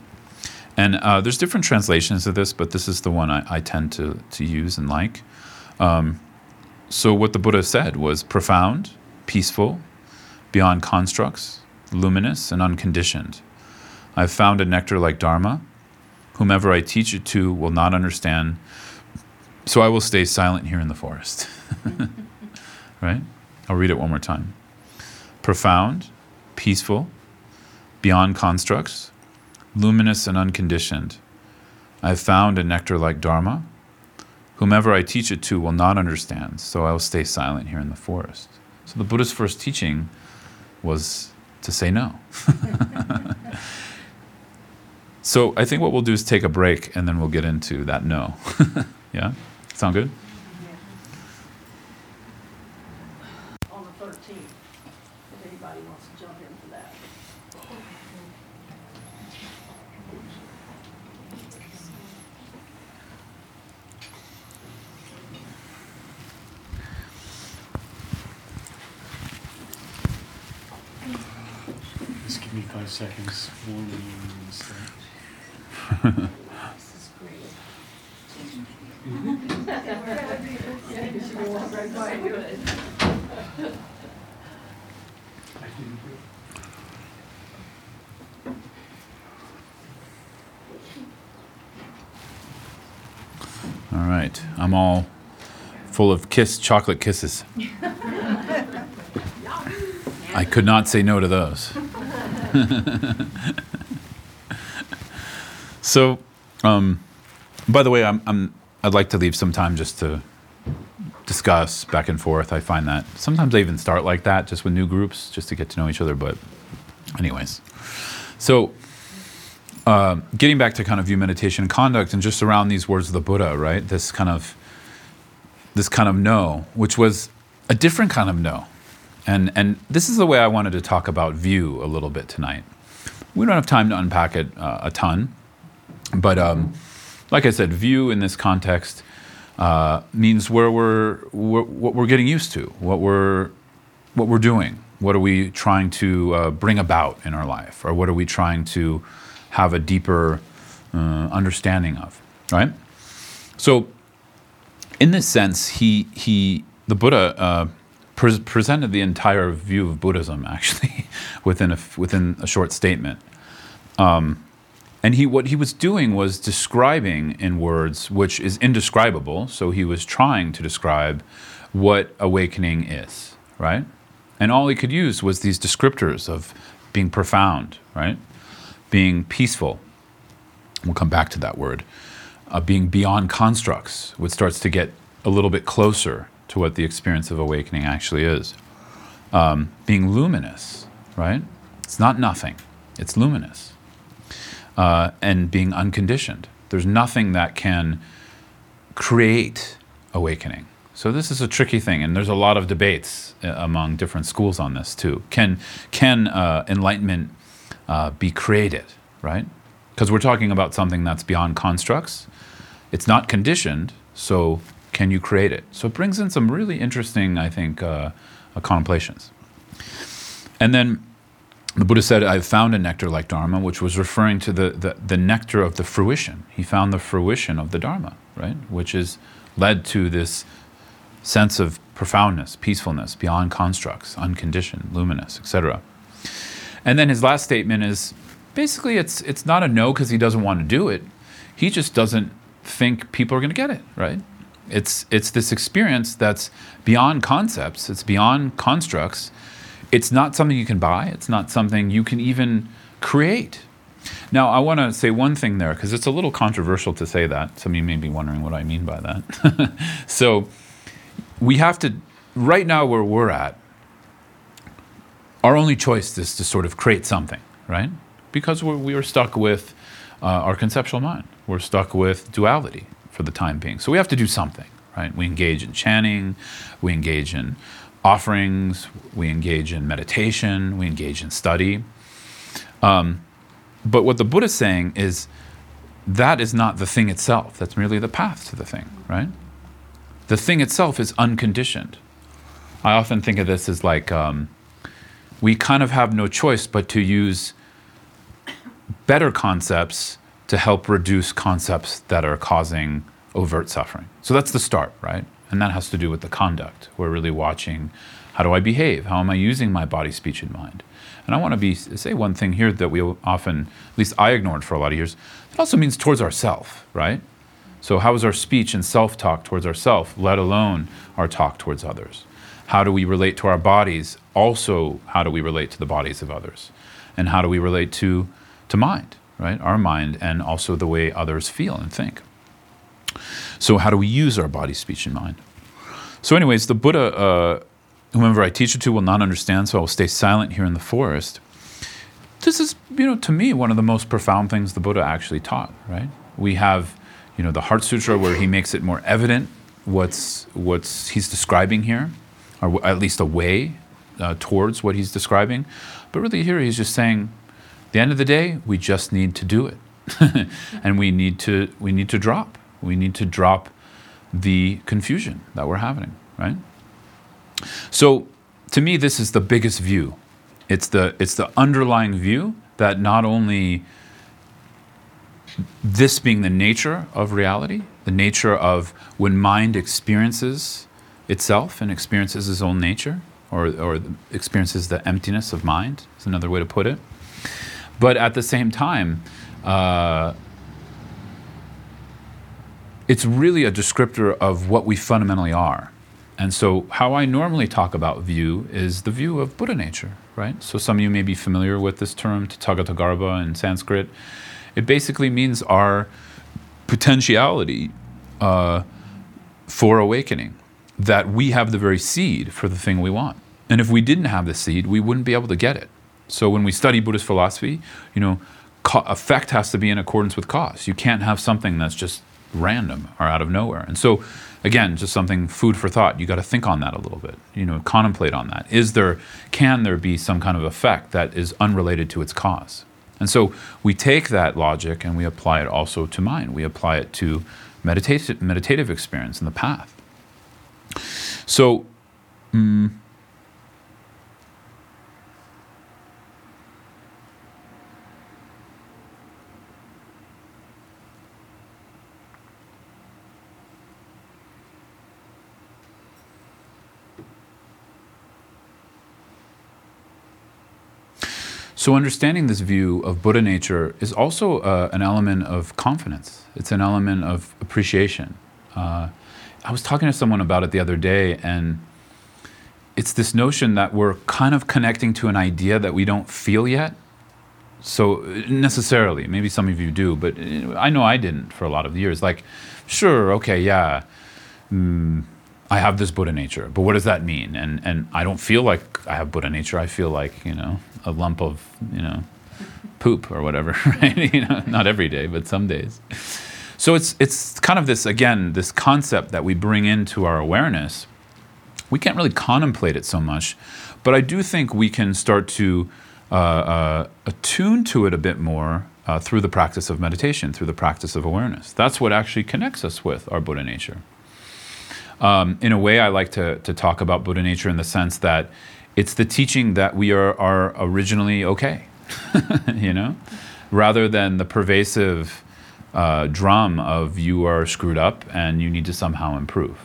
And uh, there's different translations of this, but this is the one I, I tend to to use and like. Um, so what the Buddha said was profound, peaceful, beyond constructs, luminous, and unconditioned. I've found a nectar like Dharma. Whomever I teach it to will not understand, so I will stay silent here in the forest. right? I'll read it one more time. Profound, peaceful, beyond constructs, luminous and unconditioned. I've found a nectar like Dharma. Whomever I teach it to will not understand, so I will stay silent here in the forest. So the Buddha's first teaching was to say no. So I think what we'll do is take a break and then we'll get into that no. yeah? Sound good? on the thirteenth, if anybody wants to jump in for that. Just give me five seconds. Warning and stuff. This is great. Yeah, you should walk right by and do it. All right. I'm all full of kiss chocolate kisses. I could not say no to those. so, um, by the way, I'm, I'm, I'd like to leave some time just to discuss back and forth. I find that sometimes I even start like that, just with new groups, just to get to know each other. But, anyways, so uh, getting back to kind of view meditation and conduct, and just around these words of the Buddha, right? This kind of this kind of no, which was a different kind of no, and and this is the way I wanted to talk about view a little bit tonight. We don't have time to unpack it uh, a ton, but um, like I said, view in this context uh, means where we're, we're what we're getting used to, what we're what we're doing, what are we trying to uh, bring about in our life, or what are we trying to have a deeper uh, understanding of, right? So, in this sense, he he the Buddha uh, pre- presented the entire view of Buddhism actually within a within a short statement. Um, and he, what he was doing was describing in words which is indescribable. So he was trying to describe what awakening is, right? And all he could use was these descriptors of being profound, right? Being peaceful. We'll come back to that word. Uh, being beyond constructs, which starts to get a little bit closer to what the experience of awakening actually is. Um, being luminous, right? It's not nothing, it's luminous uh, and being unconditioned. There's nothing that can create awakening. So this is a tricky thing, and there's a lot of debates uh, among different schools on this too. Can can uh, enlightenment uh, be created? Right? Because we're talking about something that's beyond constructs. It's not conditioned. So can you create it? So it brings in some really interesting, I think, uh, contemplations. And then the Buddha said, I've found a nectar like Dharma, which was referring to the, the, the, nectar of the fruition. He found the fruition of the Dharma, right? Which has led to this sense of profoundness, peacefulness, beyond constructs, unconditioned, luminous, etc. And then his last statement is basically it's, it's not a no because he doesn't want to do it. He just doesn't think people are going to get it, right? It's, it's this experience that's beyond concepts, it's beyond constructs it's not something you can buy, it's not something you can even create. Now, I want to say one thing there because it's a little controversial to say that. Some of you may be wondering what I mean by that. so, we have to, right now, where we're at, our only choice is to sort of create something, right? Because we're, we are stuck with uh, our conceptual mind. We're stuck with duality for the time being. So, we have to do something, right? We engage in chanting, we engage in offerings, we engage in meditation, we engage in study. Um, but what the Buddha is saying is that is not the thing itself, that's merely the path to the thing, right? The thing itself is unconditioned. I often think of this as like um, we kind of have no choice but to use better concepts to help reduce concepts that are causing overt suffering. So that's the start, right? And that has to do with the conduct. We're really watching how do I behave? How am I using my body, speech, and mind? And I want to be say one thing here that we often, at least I ignored for a lot of years. It also means towards ourself, right? So how is our speech and self-talk towards ourself, let alone our talk towards others? How do we relate to our bodies? Also, how do we relate to the bodies of others? And how do we relate to to mind, right? Our mind and also the way others feel and think. So, how do we use our body, speech, and mind? So, anyways, the Buddha, uh, whomever I teach it to, will not understand, so I will stay silent here in the forest. This is, you know, to me, one of the most profound things the Buddha actually taught, right? We have, you know, the Heart Sutra where he makes it more evident what's, what's he's describing here, or at least a way uh, towards what he's describing. But really, here he's just saying, the end of the day, we just need to do it. and we need to, we need to drop we need to drop the confusion that we're having, right? So, to me, this is the biggest view. It's the, it's the underlying view that not only this being the nature of reality, the nature of when mind experiences itself and experiences its own nature, or, or experiences the emptiness of mind, is another way to put it. But at the same time, uh, it's really a descriptor of what we fundamentally are. And so, how I normally talk about view is the view of Buddha nature, right? So, some of you may be familiar with this term, Tathagatagarbha in Sanskrit. It basically means our potentiality uh, for awakening, that we have the very seed for the thing we want. And if we didn't have the seed, we wouldn't be able to get it. So, when we study Buddhist philosophy, you know, effect has to be in accordance with cause. You can't have something that's just random or out of nowhere. And so, again, just something food for thought. You got to think on that a little bit. You know, contemplate on that. Is there, can there be some kind of effect that is unrelated to its cause? And so we take that logic and we apply it also to mind. We apply it to meditative, meditative experience in the path. So, mm, So, understanding this view of Buddha nature is also uh, an element of confidence. It's an element of appreciation. Uh, I was talking to someone about it the other day, and it's this notion that we're kind of connecting to an idea that we don't feel yet. So, necessarily, maybe some of you do, but uh, I know I didn't for a lot of years. Like, sure, okay, yeah. Mm, I have this Buddha nature, but what does that mean? And and I don't feel like I have Buddha nature. I feel like you know a lump of you know poop or whatever, right? you know, not every day, but some days. So it's it's kind of this again this concept that we bring into our awareness. We can't really contemplate it so much, but I do think we can start to uh, uh, attune to it a bit more uh, through the practice of meditation, through the practice of awareness. That's what actually connects us with our Buddha nature. Um, in a way, I like to, to talk about Buddha nature in the sense that it's the teaching that we are, are originally okay, you know, rather than the pervasive uh, drum of you are screwed up and you need to somehow improve.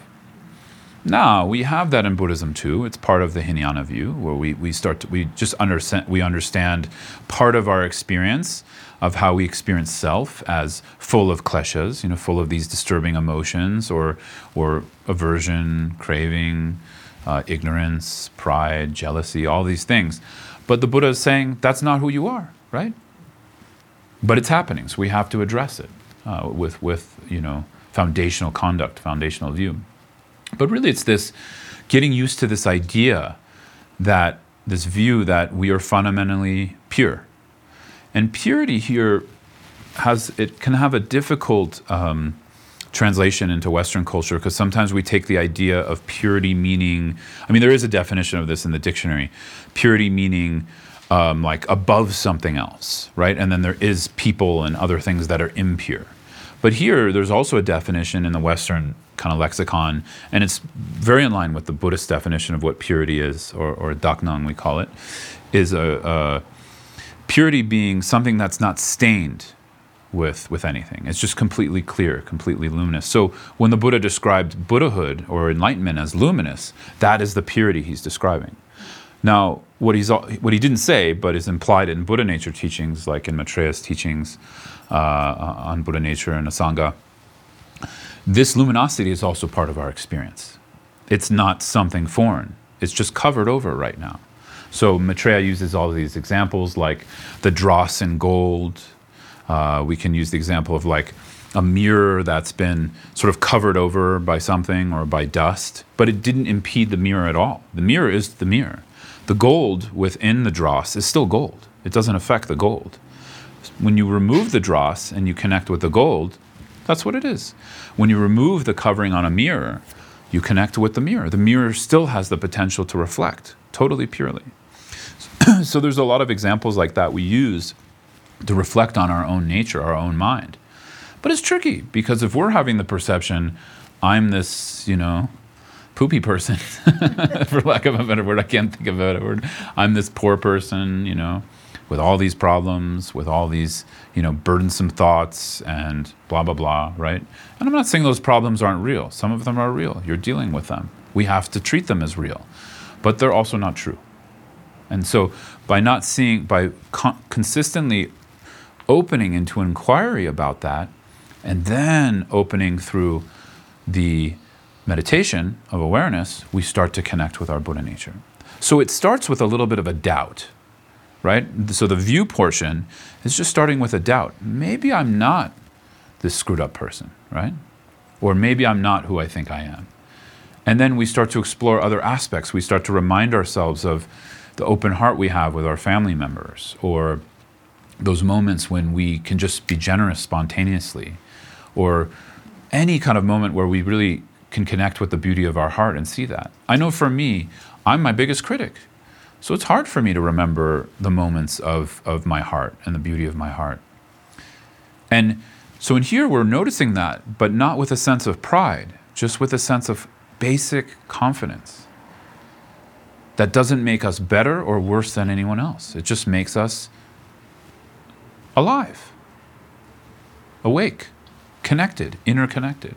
Now we have that in Buddhism too. It's part of the Hinayana view, where we, we start to, we just understand we understand part of our experience of how we experience self as full of kleshas, you know, full of these disturbing emotions or or aversion, craving, uh, ignorance, pride, jealousy, all these things. But the Buddha is saying that's not who you are, right? But it's happening, so we have to address it uh, with with you know foundational conduct, foundational view. But really, it's this getting used to this idea that this view that we are fundamentally pure. And purity here has, it can have a difficult um, translation into Western culture because sometimes we take the idea of purity meaning, I mean, there is a definition of this in the dictionary purity meaning um, like above something else, right? And then there is people and other things that are impure. But here, there's also a definition in the Western kind of lexicon, and it's very in line with the Buddhist definition of what purity is, or, or daknang, we call it, is a, a purity being something that's not stained with with anything. It's just completely clear, completely luminous. So when the Buddha described Buddhahood or enlightenment as luminous, that is the purity he's describing. Now, what he's what he didn't say, but is implied in Buddha nature teachings, like in Maitreya's teachings uh, on Buddha nature and Asanga, this luminosity is also part of our experience. It's not something foreign. It's just covered over right now. So Maitreya uses all these examples, like the dross in gold. Uh, we can use the example of like a mirror that's been sort of covered over by something or by dust, but it didn't impede the mirror at all. The mirror is the mirror. The gold within the dross is still gold. It doesn't affect the gold. When you remove the dross and you connect with the gold, that's what it is. When you remove the covering on a mirror, you connect with the mirror. The mirror still has the potential to reflect totally purely. so there's a lot of examples like that we use to reflect on our own nature, our own mind. But it's tricky because if we're having the perception, I'm this, you know, poopy person, for lack of a better word, I can't think of a better word. I'm this poor person, you know, with all these problems, with all these, you know, burdensome thoughts and blah, blah, blah, right? And I'm not saying those problems aren't real. Some of them are real. You're dealing with them. We have to treat them as real. But they're also not true. And so by not seeing, by con- consistently opening into inquiry about that, And then opening through the meditation of awareness, we start to connect with our Buddha nature. So it starts with a little bit of a doubt, right? So the view portion is just starting with a doubt. Maybe I'm not this screwed up person, right? Or maybe I'm not who I think I am. And then we start to explore other aspects. We start to remind ourselves of the open heart we have with our family members, or those moments when we can just be generous spontaneously, or any kind of moment where we really can connect with the beauty of our heart and see that. I know for me, I'm my biggest critic. So it's hard for me to remember the moments of, of my heart and the beauty of my heart. And so in here, we're noticing that, but not with a sense of pride, just with a sense of basic confidence. That doesn't make us better or worse than anyone else. It just makes us alive, awake, connected, interconnected.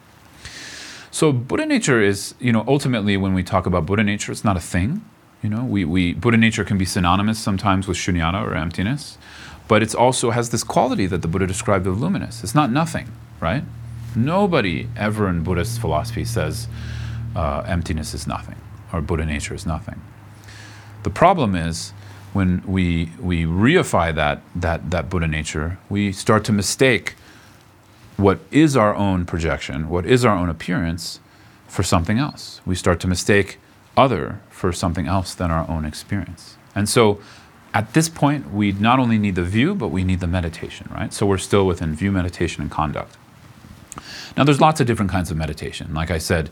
So Buddha nature is, you know, ultimately when we talk about Buddha nature, it's not a thing. You know, we, we Buddha nature can be synonymous sometimes with shunyata or emptiness, but it also has this quality that the Buddha described of luminous. It's not nothing, right? Nobody ever in Buddhist philosophy says uh, emptiness is nothing or Buddha nature is nothing. The problem is when we, we reify that, that, that Buddha nature, we start to mistake what is our own projection, what is our own appearance, for something else. We start to mistake other for something else than our own experience. And so at this point, we not only need the view, but we need the meditation, right? So we're still within view, meditation, and conduct. Now, there's lots of different kinds of meditation. Like I said,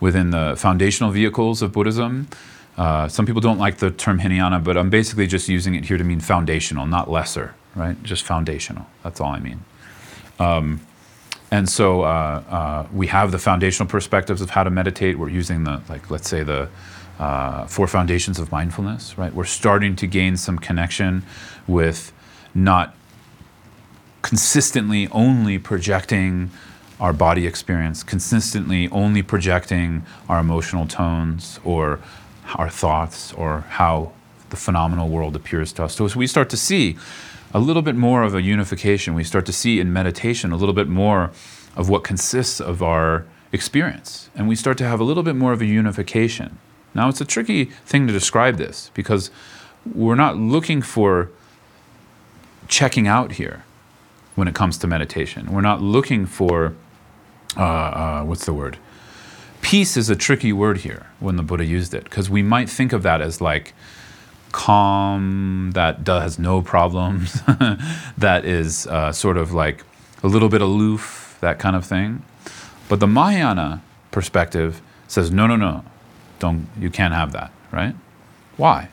within the foundational vehicles of Buddhism, uh, some people don't like the term Hinayana, but I'm basically just using it here to mean foundational, not lesser, right? Just foundational. That's all I mean. Um, and so uh, uh, we have the foundational perspectives of how to meditate. We're using the, like, let's say the uh, four foundations of mindfulness, right? We're starting to gain some connection with not consistently only projecting our body experience, consistently only projecting our emotional tones or our thoughts or how the phenomenal world appears to us. So as we start to see a little bit more of a unification, we start to see in meditation a little bit more of what consists of our experience. And we start to have a little bit more of a unification. Now, it's a tricky thing to describe this because we're not looking for checking out here when it comes to meditation. We're not looking for, uh, uh, what's the word? Peace is a tricky word here when the Buddha used it because we might think of that as like calm, that does no problems, that is uh, sort of like a little bit aloof, that kind of thing. But the Mahayana perspective says, no, no, no, don't, you can't have that, right? Why?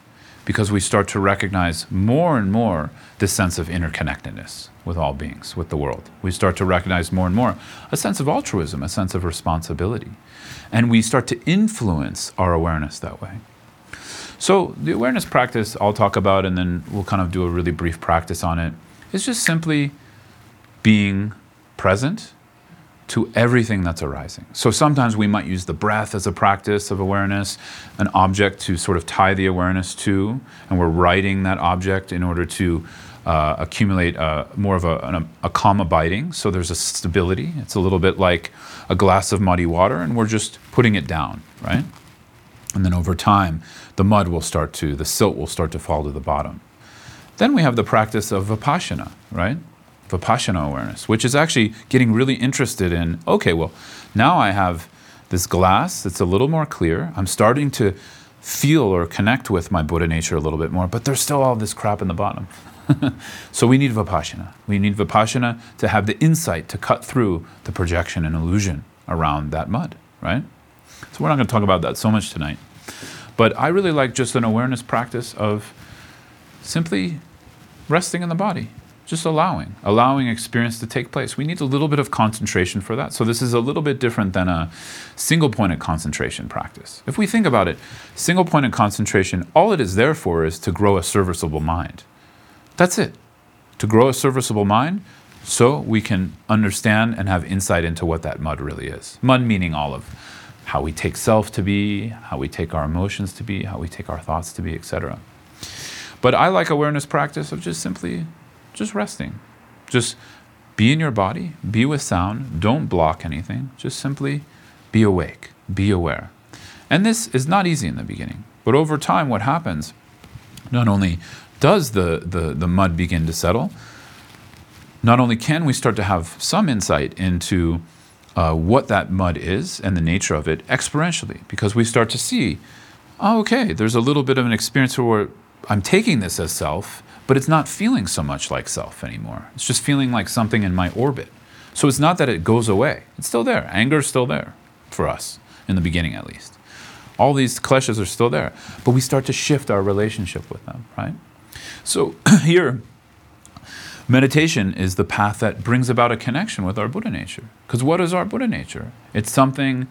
Because we start to recognize more and more this sense of interconnectedness with all beings, with the world. We start to recognize more and more a sense of altruism, a sense of responsibility. And we start to influence our awareness that way. So, the awareness practice I'll talk about, and then we'll kind of do a really brief practice on it, is just simply being present to everything that's arising. So sometimes we might use the breath as a practice of awareness, an object to sort of tie the awareness to, and we're writing that object in order to uh, accumulate uh, more of a, a calm abiding. So there's a stability. It's a little bit like a glass of muddy water, and we're just putting it down, right? And then over time, the mud will start to, the silt will start to fall to the bottom. Then we have the practice of vipassana, right? Vipassana awareness, which is actually getting really interested in okay, well, now I have this glass that's a little more clear. I'm starting to feel or connect with my Buddha nature a little bit more, but there's still all this crap in the bottom. so we need vipassana. We need vipassana to have the insight to cut through the projection and illusion around that mud, right? So we're not going to talk about that so much tonight. But I really like just an awareness practice of simply resting in the body, just allowing, allowing experience to take place. We need a little bit of concentration for that. So this is a little bit different than a single pointed concentration practice. If we think about it, single pointed concentration, all it is there for is to grow a serviceable mind. That's it. To grow a serviceable mind so we can understand and have insight into what that mud really is. Mud meaning all of how we take self to be, how we take our emotions to be, how we take our thoughts to be, etc. But I like awareness practice of just simply just resting, just be in your body, be with sound, don't block anything, just simply be awake, be aware. And this is not easy in the beginning, but over time, what happens, not only does the, the, the mud begin to settle, not only can we start to have some insight into uh, what that mud is and the nature of it exponentially, because we start to see, oh, okay, there's a little bit of an experience where I'm taking this as self, but it's not feeling so much like self anymore. It's just feeling like something in my orbit. So it's not that it goes away, it's still there. Anger is still there for us, in the beginning at least. All these kleshas are still there, but we start to shift our relationship with them, right? So here, meditation is the path that brings about a connection with our Buddha nature. Because what is our Buddha nature? It's something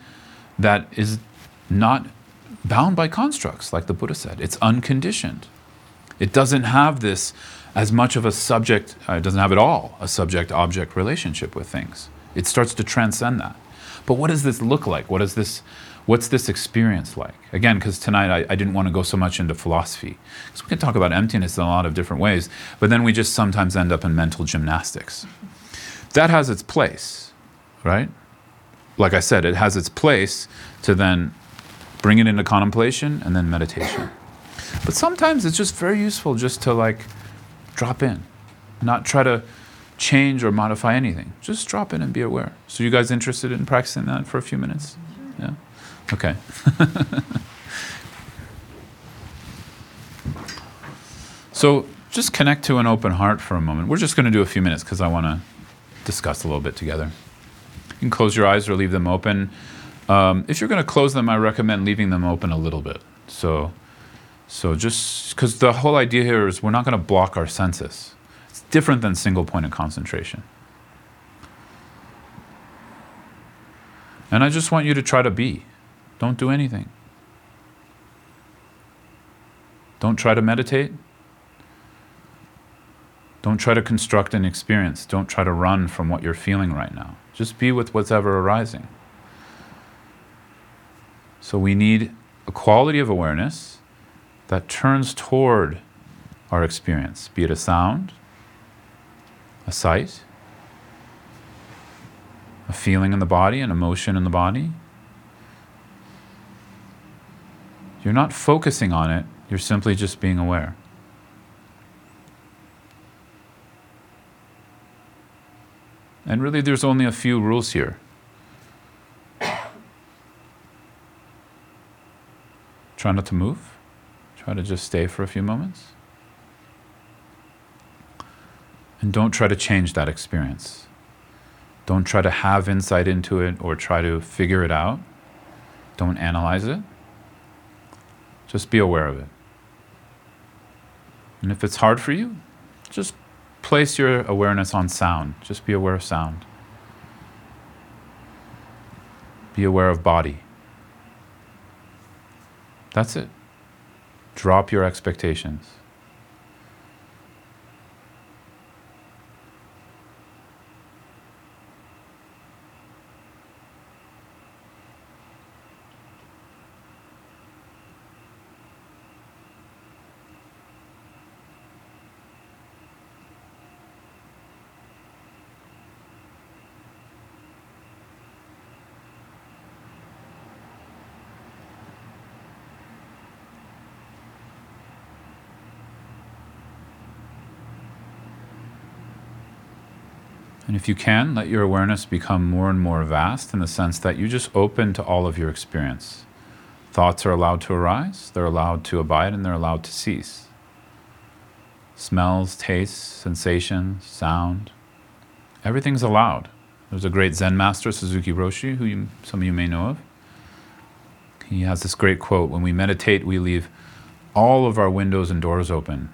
that is not bound by constructs, like the Buddha said. It's unconditioned. It doesn't have this as much of a subject, uh, it doesn't have at all a subject object relationship with things. It starts to transcend that. But what does this look like? What does this? What's this experience like? Again, because tonight I, I, didn't want to go so much into philosophy. Because we can talk about emptiness in a lot of different ways, but then we just sometimes end up in mental gymnastics. That has its place, right? Like I said, it has its place to then bring it into contemplation and then meditation. But sometimes it's just very useful just to like drop in, not try to change or modify anything. Just drop in and be aware. So, you guys interested in practicing that for a few minutes? Yeah. Okay. so, just connect to an open heart for a moment. We're just going to do a few minutes because I want to discuss a little bit together. You can close your eyes or leave them open. Um, if you're going to close them, I recommend leaving them open a little bit. So, so just because the whole idea here is we're not going to block our senses. It's different than single point of concentration. And I just want you to try to be. Don't do anything. Don't try to meditate. Don't try to construct an experience. Don't try to run from what you're feeling right now. Just be with what's ever arising. So we need a quality of awareness that turns toward our experience, be it a sound, a sight, a feeling in the body, an emotion in the body. You're not focusing on it, you're simply just being aware. And really, there's only a few rules here. Try not to move. Try to just stay for a few moments. And don't try to change that experience. Don't try to have insight into it or try to figure it out. Don't analyze it. Just be aware of it. And if it's hard for you, just place your awareness on sound. Just be aware of sound. Be aware of body. That's it. Drop your expectations. If you can, let your awareness become more and more vast in the sense that you just open to all of your experience. Thoughts are allowed to arise, they're allowed to abide, and they're allowed to cease. Smells, tastes, sensations, sound, everything's allowed. There's a great Zen master, Suzuki Roshi, who you, some of you may know of. He has this great quote When we meditate, we leave all of our windows and doors open.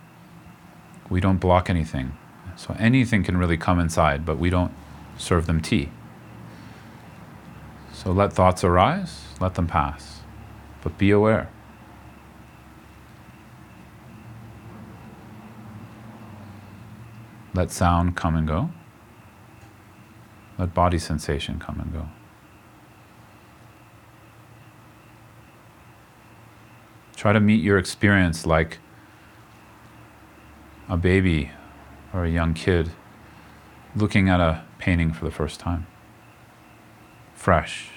We don't block anything. So anything can really come inside, but we don't serve them tea. So let thoughts arise, let them pass, but be aware. Let sound come and go. Let body sensation come and go. Try to meet your experience like a baby or a young kid looking at a painting for the first time. Fresh.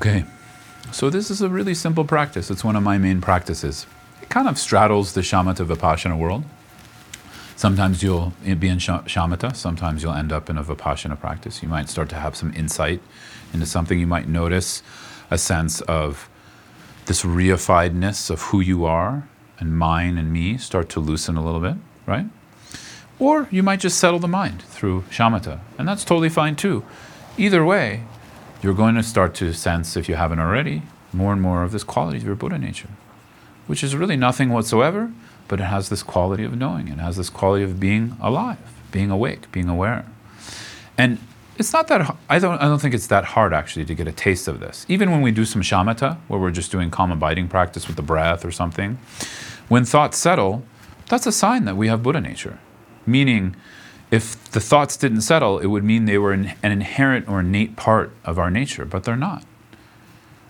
Okay, so this is a really simple practice. It's one of my main practices. It kind of straddles the shamatha vipassana world. Sometimes you'll be in sha- shamatha, sometimes you'll end up in a vipassana practice. You might start to have some insight into something. You might notice a sense of this reifiedness of who you are and mine and me start to loosen a little bit, right? Or you might just settle the mind through shamatha, and that's totally fine too. Either way, you're going to start to sense, if you haven't already, more and more of this quality of your Buddha nature, which is really nothing whatsoever, but it has this quality of knowing. It has this quality of being alive, being awake, being aware. And it's not that I don't I don't think it's that hard actually to get a taste of this. Even when we do some shamatha, where we're just doing calm abiding practice with the breath or something, when thoughts settle, that's a sign that we have Buddha nature. Meaning if the thoughts didn't settle, it would mean they were an, an inherent or innate part of our nature, but they're not.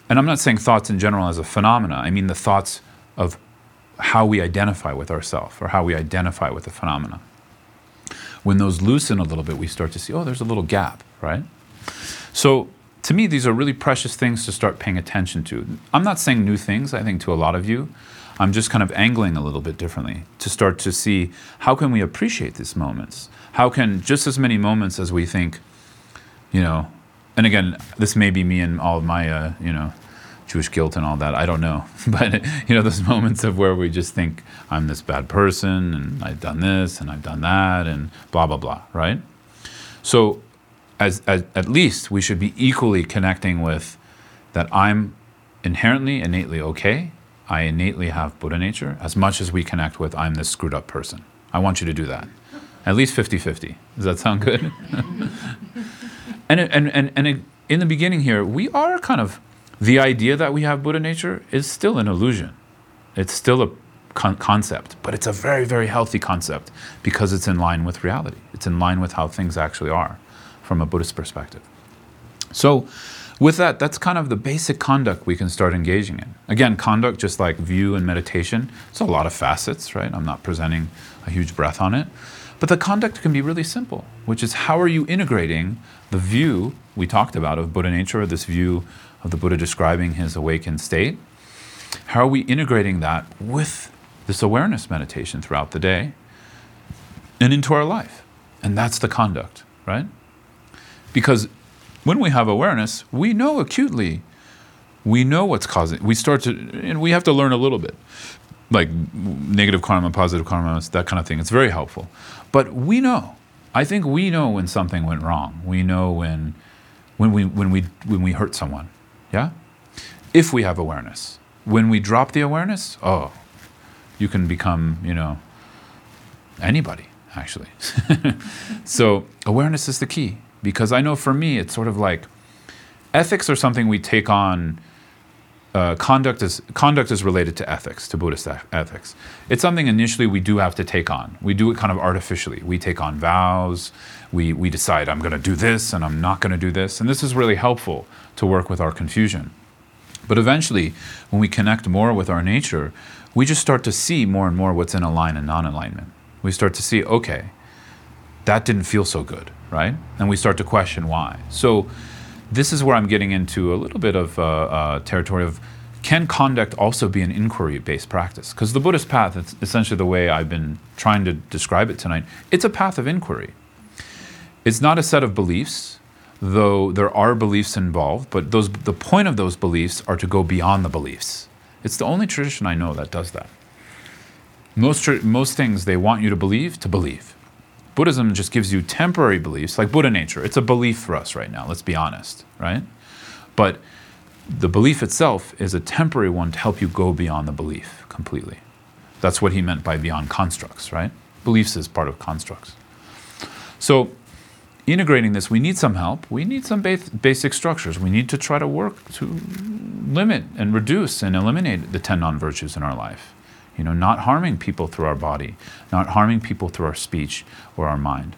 And I'm not saying thoughts in general as a phenomena, I mean the thoughts of how we identify with ourselves or how we identify with the phenomena. When those loosen a little bit, we start to see, oh, there's a little gap, right? So to me, these are really precious things to start paying attention to. I'm not saying new things, I think, to a lot of you. I'm just kind of angling a little bit differently to start to see how can we appreciate these moments? How can just as many moments as we think, you know, and again, this may be me and all of my, uh, you know, Jewish guilt and all that. I don't know, but you know, those moments of where we just think I'm this bad person and I've done this and I've done that and blah blah blah, right? So, as, as at least we should be equally connecting with that I'm inherently, innately okay I innately have Buddha nature as much as we connect with I'm this screwed up person. I want you to do that. At least 50 50. Does that sound good? and, and, and, and in the beginning here, we are kind of, the idea that we have Buddha nature is still an illusion. It's still a con- concept, but it's a very, very healthy concept because it's in line with reality. It's in line with how things actually are from a Buddhist perspective. So, with that, that's kind of the basic conduct we can start engaging in. Again, conduct, just like view and meditation, it's a lot of facets, right? I'm not presenting a huge breath on it. But the conduct can be really simple, which is how are you integrating the view we talked about of Buddha nature, this view of the Buddha describing his awakened state? How are we integrating that with this awareness meditation throughout the day and into our life? And that's the conduct, right? Because when we have awareness, we know acutely. We know what's causing. We start to, and we have to learn a little bit, like negative karma, positive karma, that kind of thing. It's very helpful. But we know. I think we know when something went wrong. We know when, when we when we when we hurt someone. Yeah, if we have awareness. When we drop the awareness, oh, you can become you know anybody actually. so awareness is the key because I know for me it's sort of like ethics are something we take on. Uh, conduct is conduct is related to ethics, to Buddhist ethics. It's something initially we do have to take on. We do it kind of artificially. We take on vows. We we decide I'm going to do this and I'm not going to do this, and this is really helpful to work with our confusion. But eventually, when we connect more with our nature, we just start to see more and more what's in align and non-alignment. We start to see, okay, that didn't feel so good right? And we start to question why. So this is where I'm getting into a little bit of uh, uh, territory of can conduct also be an inquiry based practice? Because the Buddhist path, it's essentially the way I've been trying to describe it tonight, it's a path of inquiry. It's not a set of beliefs, though there are beliefs involved, but those, the point of those beliefs are to go beyond the beliefs. It's the only tradition I know that does that. Most, most things they want you to believe, to believe. Buddhism just gives you temporary beliefs, like Buddha nature. It's a belief for us right now, let's be honest, right? But the belief itself is a temporary one to help you go beyond the belief completely. That's what he meant by beyond constructs, right? Beliefs is part of constructs. So, integrating this, we need some help. We need some ba- basic structures. We need to try to work to limit and reduce and eliminate the 10 non virtues in our life. You know, not harming people through our body, not harming people through our speech or our mind.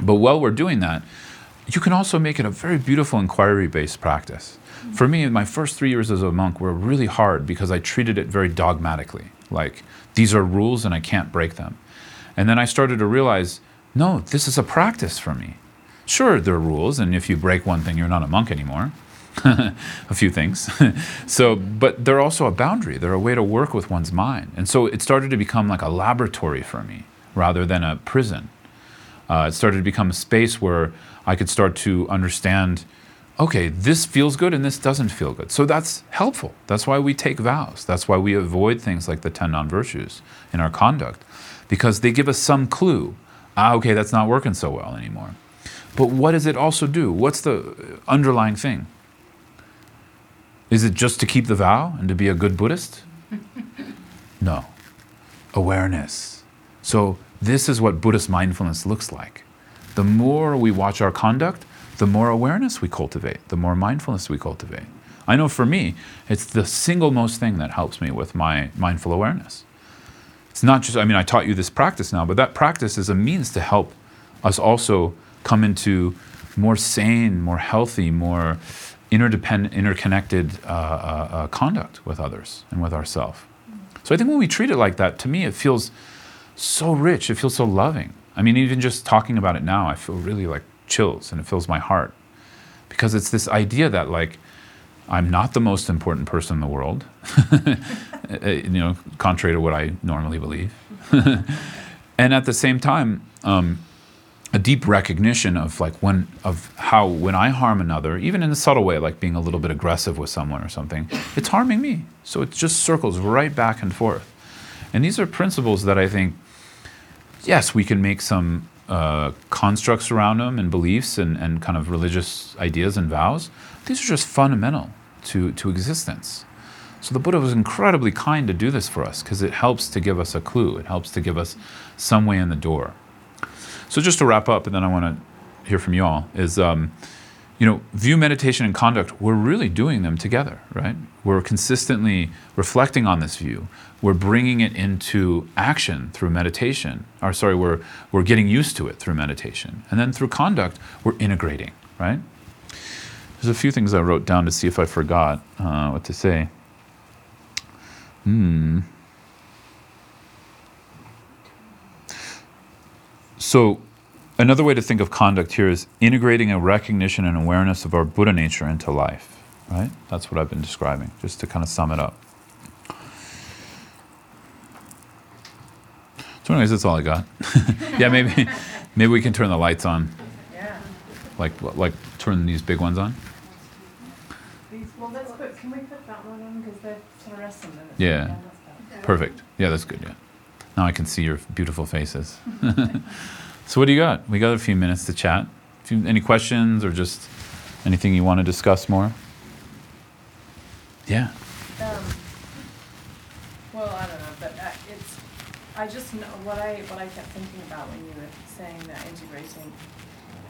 But while we're doing that, you can also make it a very beautiful inquiry based practice. For me, my first three years as a monk were really hard because I treated it very dogmatically. Like, these are rules and I can't break them. And then I started to realize no, this is a practice for me. Sure, there are rules, and if you break one thing, you're not a monk anymore. a few things. so, but they're also a boundary. They're a way to work with one's mind. And so it started to become like a laboratory for me rather than a prison. Uh, it started to become a space where I could start to understand okay, this feels good and this doesn't feel good. So that's helpful. That's why we take vows. That's why we avoid things like the 10 non virtues in our conduct because they give us some clue. Ah, okay, that's not working so well anymore. But what does it also do? What's the underlying thing? Is it just to keep the vow and to be a good Buddhist? No. Awareness. So, this is what Buddhist mindfulness looks like. The more we watch our conduct, the more awareness we cultivate, the more mindfulness we cultivate. I know for me, it's the single most thing that helps me with my mindful awareness. It's not just, I mean, I taught you this practice now, but that practice is a means to help us also come into more sane, more healthy, more interdependent, interconnected uh, uh, uh, conduct with others and with ourselves. So I think when we treat it like that, to me, it feels so rich. It feels so loving. I mean, even just talking about it now, I feel really like chills and it fills my heart because it's this idea that like I'm not the most important person in the world, you know, contrary to what I normally believe, and at the same time, um, a deep recognition of like when of how when I harm another, even in a subtle way, like being a little bit aggressive with someone or something, it's harming me. So it just circles right back and forth. And these are principles that I think, yes, we can make some uh, constructs around them and beliefs and, and kind of religious ideas and vows. These are just fundamental to, to existence. So the Buddha was incredibly kind to do this for us because it helps to give us a clue. It helps to give us some way in the door. So just to wrap up, and then I want to hear from you all, is um, you know, view, meditation, and conduct, we're really doing them together, right? We're consistently reflecting on this view. We're bringing it into action through meditation. Or sorry, we're, we're getting used to it through meditation. And then through conduct, we're integrating, right? There's a few things I wrote down to see if I forgot uh, what to say. Hmm. So, another way to think of conduct here is integrating a recognition and awareness of our Buddha nature into life, right? That's what I've been describing, just to kind of sum it up. So, anyways, that's all I got. yeah, maybe, maybe we can turn the lights on, Yeah. like like turn these big ones on. Well, let's put, can we put that one on, because they're fluorescent. Yeah. Perfect. Yeah, that's good. Yeah. Now I can see your beautiful faces. so, what do you got? We got a few minutes to chat. Any questions or just anything you want to discuss more? Yeah. Um, well, I don't know, but uh, it's, I just know, what I, what I kept thinking about when you were saying that integrating,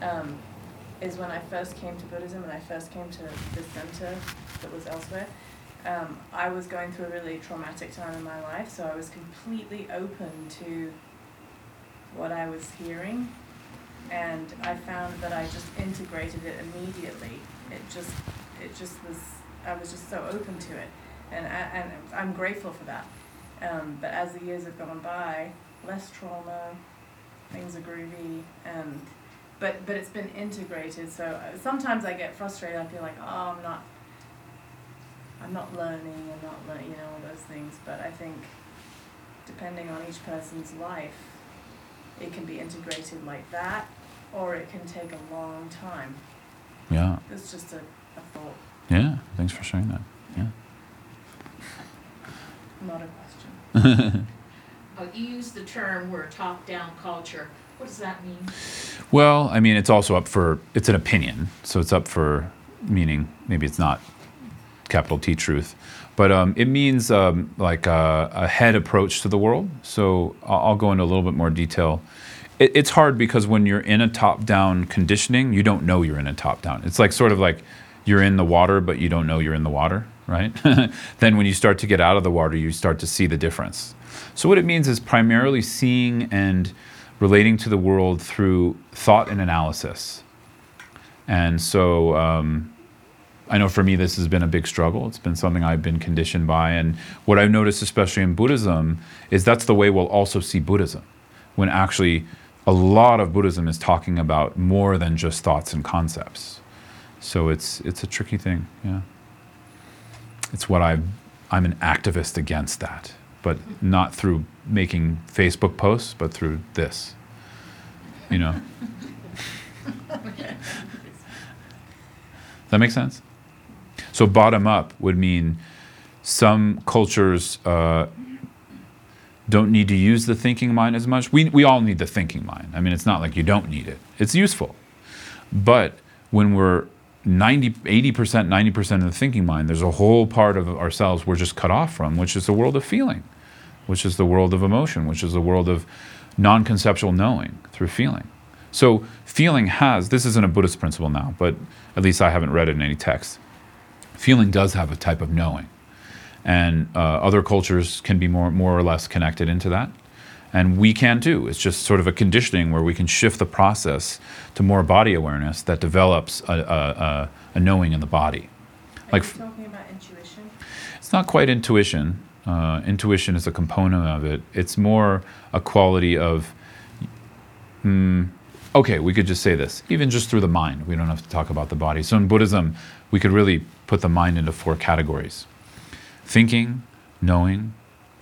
um, is when I first came to Buddhism and I first came to the center that was elsewhere, um, I was going through a really traumatic time in my life, so I was completely open to what I was hearing. And I found that I just integrated it immediately. It just, it just was, I was just so open to it. And I, and I'm grateful for that. Um, but as the years have gone by, less trauma, things are groovy, and but but it's been integrated. So uh, sometimes I get frustrated. I feel like oh, I'm not, I'm not learning. I'm not learning. You know all those things. But I think depending on each person's life, it can be integrated like that, or it can take a long time. Yeah. It's just a, a thought, Yeah. Thanks for sharing that. Yeah. not a question. Uh, you use the term we're a top-down culture. What does that mean? Well, I mean, it's also up for it's an opinion, so it's up for meaning. Maybe it's not capital T truth. But um, it means um, like a, a head approach to the world. So I'll, I'll go into a little bit more detail. It, it's hard because when you're in a top down conditioning, you don't know you're in a top down. It's like sort of like you're in the water, but you don't know you're in the water, right? then when you start to get out of the water, you start to see the difference. So what it means is primarily seeing and relating to the world through thought and analysis. And so um, I know for me, this has been a big struggle. It's been something I've been conditioned by. And what I've noticed, especially in Buddhism, is that's the way we'll also see Buddhism. When actually, a lot of Buddhism is talking about more than just thoughts and concepts. So it's, it's a tricky thing, yeah. It's what I, I'm an activist against that, but not through making Facebook posts, but through this, you know? Does that make sense? So bottom up would mean some cultures uh, don't need to use the thinking mind as much. We, we all need the thinking mind. I mean, it's not like you don't need it. It's useful. But when we're 90, 80%, 90% of the thinking mind, there's a whole part of ourselves we're just cut off from, which is the world of feeling, which is the world of emotion, which is the world of non-conceptual knowing through feeling. So feeling has, this isn't a Buddhist principle now, but at least I haven't read it in any text. Feeling does have a type of knowing. And uh, other cultures can be more, more or less connected into that. And we can too. It's just sort of a conditioning where we can shift the process to more body awareness that develops a, a, a, knowing in the body. Are Like- you talking about intuition? It's not quite intuition. Uh, intuition is a component of it. It's more a quality of, mm, okay, we could just say this, even just through the mind. We don't have to talk about the body. So in Buddhism, we could really put the mind into four categories thinking, knowing,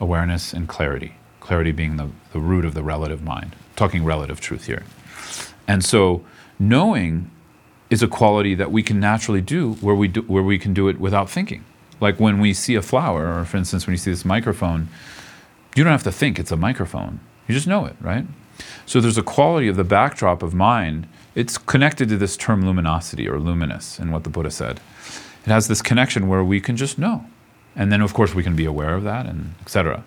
awareness, and clarity. Clarity being the, the root of the relative mind. talking relative truth here. And so knowing is a quality that we can naturally do where we do, where we can do it without thinking. Like when we see a flower, or for instance, when you see this microphone, you don't have to think it's a microphone. You just know it, right? So there's a quality of the backdrop of mind. It's connected to this term luminosity or luminous in what the Buddha said. It has this connection where we can just know. And then of course we can be aware of that and etc.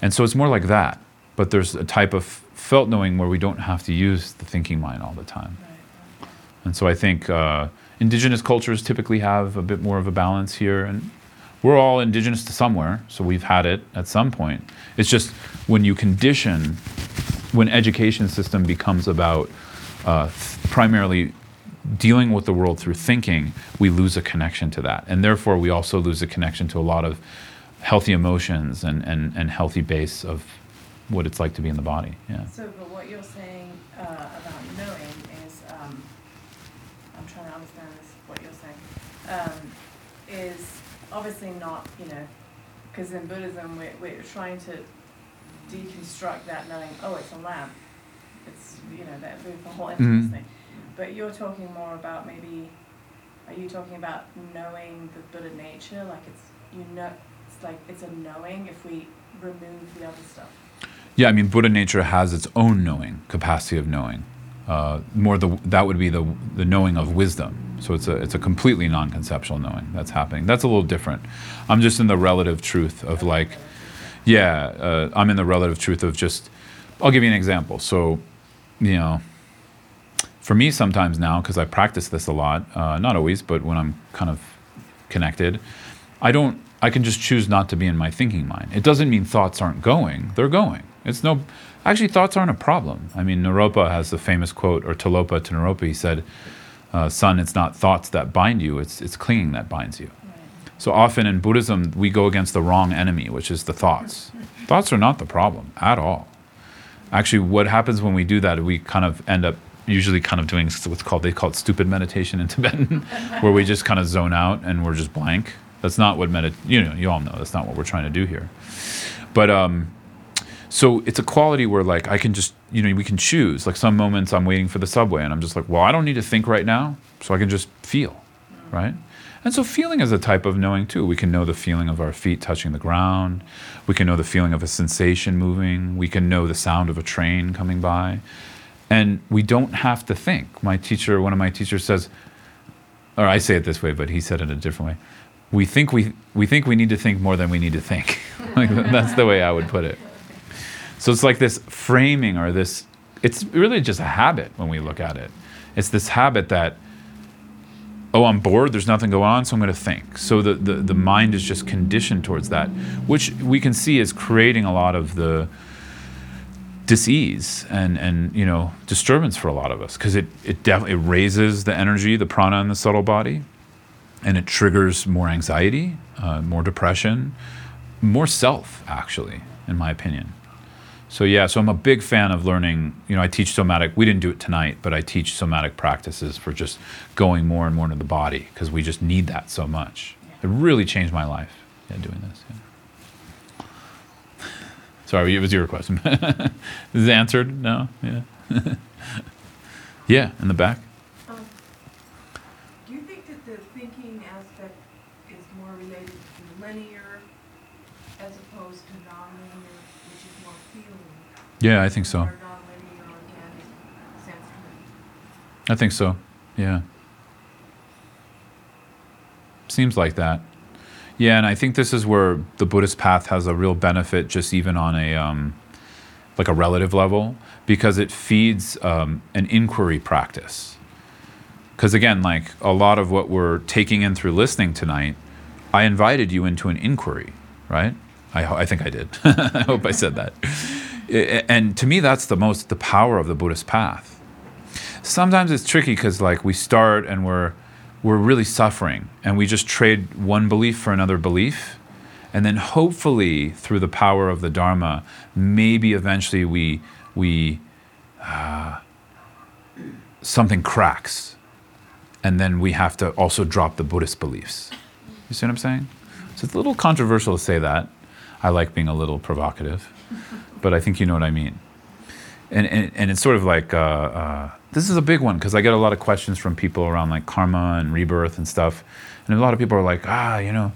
And so it's more like that. But there's a type of felt knowing where we don't have to use the thinking mind all the time. And so I think uh, indigenous cultures typically have a bit more of a balance here. And we're all indigenous to somewhere, so we've had it at some point. It's just when you condition, when education system becomes about uh, primarily dealing with the world through thinking, we lose a connection to that. And therefore, we also lose a connection to a lot of healthy emotions and, and, and healthy base of what it's like to be in the body. Yeah. So, but what you're saying uh, about knowing is, um, I'm trying to understand this, what you're saying, um, is obviously not, you know, because in Buddhism we're, we're trying to deconstruct that knowing, oh, it's a lamp. It's, you know, that the whole emptiness Mhm. thing. But you're talking more about maybe, are you talking about knowing the Buddha nature? Like it's, you know, it's like, it's a knowing if we remove the other stuff. Yeah, I mean, Buddha nature has its own knowing, capacity of knowing. Uh, more the that would be the the knowing of wisdom. So it's a it's a completely non-conceptual knowing that's happening. That's a little different. I'm just in the relative truth of like, yeah, uh, I'm in the relative truth of just. I'll give you an example. So, you know, for me sometimes now because I practice this a lot, uh, not always, but when I'm kind of connected, I don't. I can just choose not to be in my thinking mind. It doesn't mean thoughts aren't going; they're going. It's no. Actually, thoughts aren't a problem. I mean, Naropa has the famous quote, or Tilopa to Naropa. He said, uh, "Son, it's not thoughts that bind you; it's it's clinging that binds you." Right. So often in Buddhism, we go against the wrong enemy, which is the thoughts. Thoughts are not the problem at all. Actually, what happens when we do that, we kind of end up usually kind of doing what's called they call it stupid meditation in Tibetan, where we just kind of zone out and we're just blank. That's not what medit. You know, you all know that's not what we're trying to do here. But um, so it's a quality where like I can just you know we can choose. Like some moments I'm waiting for the subway and I'm just like, well, I don't need to think right now, so I can just feel, right? And so feeling is a type of knowing too. We can know the feeling of our feet touching the ground. We can know the feeling of a sensation moving. We can know the sound of a train coming by. And we don't have to think. My teacher, one of my teachers says, or I say it this way, but he said it a different way. we think we we think we need to think more than we need to think. like that's the way I would put it. So it's like this framing or this it's really just a habit when we look at it. It's this habit that oh, I'm bored, there's nothing going on, so I'm going to think. So the, the the mind is just conditioned towards that, which we can see is creating a lot of the dis-ease and and you know disturbance for a lot of us because it it definitely raises the energy the prana in the subtle body and it triggers more anxiety uh, more depression more self actually in my opinion. So yeah so i'm a big fan of learning you know i teach somatic we didn't do it tonight but i teach somatic practices for just going more and more into the body because we just need that so much. It really changed my life yeah doing this yeah. Sorry, it was your question. Is it answered? No? Yeah. yeah, in the back. Um, Do you think that the thinking aspect is more related to linear as opposed to nonlinear, which is more feeling? Yeah, I think so. I think so. Yeah. Seems like that. Yeah, and I think this is where the Buddhist path has a real benefit, just even on a um, like a relative level, because it feeds um, an inquiry practice. Because again, like a lot of what we're taking in through listening tonight, I invited you into an inquiry, right? I, I think I did. I hope I said that. And to me, that's the most the power of the Buddhist path. Sometimes it's tricky because like we start and we're we're really suffering and we just trade one belief for another belief and then hopefully through the power of the dharma maybe eventually we we uh, something cracks and then we have to also drop the buddhist beliefs. You see what i'm saying? So it's a little controversial to say that. I like being a little provocative but i think you know what i mean and, and, and it's sort of like uh, uh, this is a big one because I get a lot of questions from people around like karma and rebirth and stuff, and a lot of people are like, ah, you know,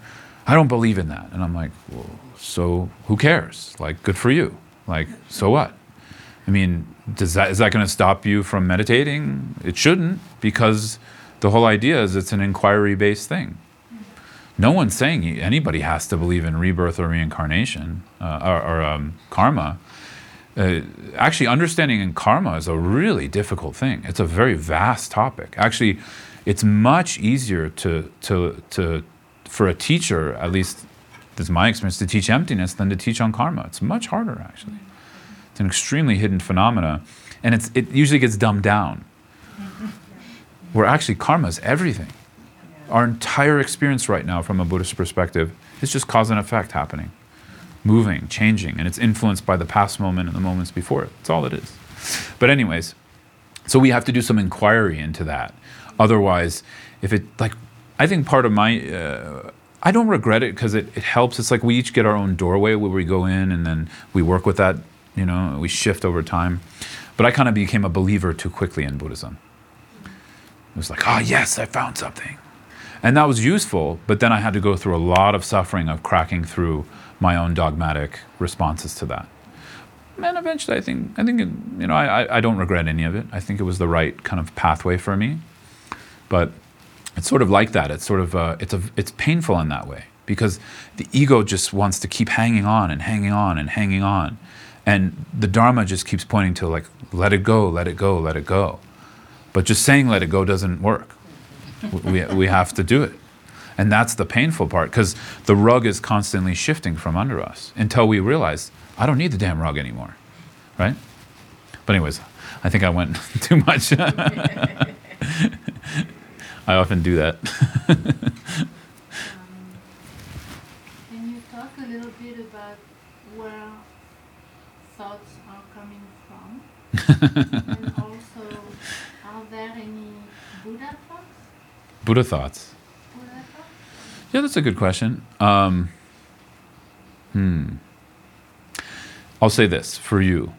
I don't believe in that, and I'm like, well, so who cares? Like, good for you. Like, so what? I mean, does that is that going to stop you from meditating? It shouldn't because the whole idea is it's an inquiry-based thing. No one's saying anybody has to believe in rebirth or reincarnation uh, or, or um, karma uh, actually understanding in karma is a really difficult thing. It's a very vast topic. Actually, it's much easier to to to for a teacher, at least this is my experience, to teach emptiness than to teach on karma. It's much harder actually. It's an extremely hidden phenomena, and it's it usually gets dumbed down. Where actually karma is everything. Our entire experience right now, from a Buddhist perspective, is just cause and effect happening moving, changing, and it's influenced by the past moment and the moments before it. That's all it is. But, anyways, so we have to do some inquiry into that. Otherwise, if it, like, I think part of my, uh, I don't regret it because it, it helps. It's like we each get our own doorway where we go in and then we work with that, you know, we shift over time. But I kind of became a believer too quickly in Buddhism. It was like, oh, yes, I found something. And that was useful, but then I had to go through a lot of suffering of cracking through my own dogmatic responses to that. And eventually, I think, I think, it, you know, I, I- don't regret any of it. I think it was the right kind of pathway for me. But it's sort of like that. It's sort of, uh, it's a, it's painful in that way because the ego just wants to keep hanging on and hanging on and hanging on, and the Dharma just keeps pointing to like, let it go, let it go, let it go. But just saying let it go doesn't work. we, we have to do it. And that's the painful part because the rug is constantly shifting from under us until we realize, I don't need the damn rug anymore. Right? But, anyways, I think I went too much. I often do that. Um, can you talk a little bit about where thoughts are coming from? and also, are there any Buddha thoughts? Buddha thoughts. Yeah, that's a good question. Um, hmm. I'll say this for you,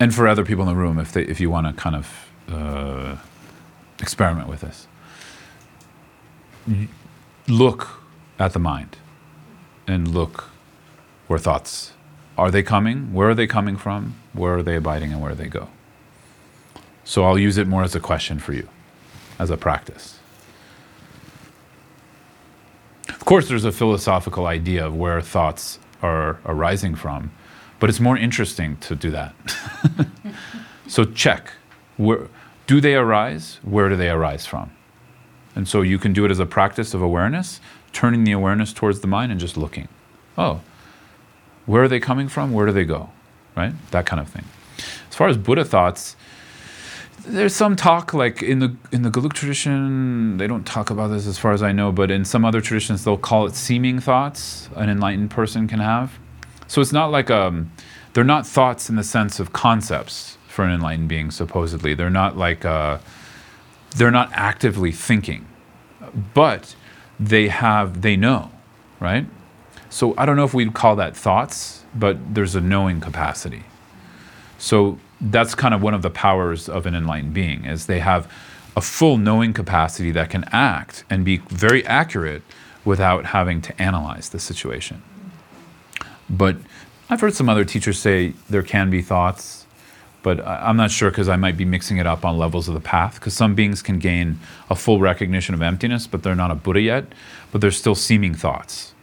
and for other people in the room, if they, if you want to kind of uh, experiment with this. Look at the mind, and look where thoughts are they coming? Where are they coming from? Where are they abiding, and where do they go? So I'll use it more as a question for you, as a practice. Course, there's a philosophical idea of where thoughts are arising from, but it's more interesting to do that. so check where do they arise? Where do they arise from? And so you can do it as a practice of awareness, turning the awareness towards the mind and just looking. Oh, where are they coming from? Where do they go? Right? That kind of thing. As far as Buddha thoughts, there's some talk like in the in the Gelug tradition, they don't talk about this as far as I know, but in some other traditions they'll call it seeming thoughts an enlightened person can have. So it's not like um they're not thoughts in the sense of concepts for an enlightened being supposedly. They're not like uh they're not actively thinking. But they have they know, right? So I don't know if we'd call that thoughts, but there's a knowing capacity. So that's kind of one of the powers of an enlightened being is they have a full knowing capacity that can act and be very accurate without having to analyze the situation. But I've heard some other teachers say there can be thoughts, but I'm not sure because I might be mixing it up on levels of the path. Because some beings can gain a full recognition of emptiness, but they're not a Buddha yet, but they're still seeming thoughts.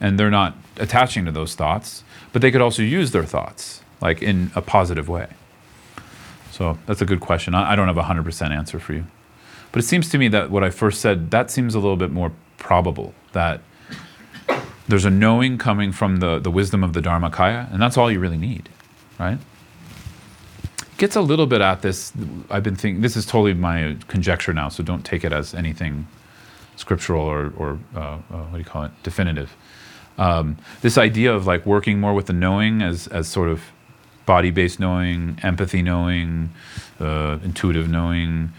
And they're not attaching to those thoughts, but they could also use their thoughts, like in a positive way. So that's a good question. I I don't have a 100% answer for you. But it seems to me that what I first said, that seems a little bit more probable, that there's a knowing coming from the, the wisdom of the Dharmakaya, and that's all you really need, right? Gets a little bit at this. I've been thinking, this is totally my conjecture now, so don't take it as anything scriptural or, or uh, uh, what do you call it, definitive. Um, this idea of like working more with the knowing as, as sort of body-based knowing, empathy knowing, uh, intuitive knowing,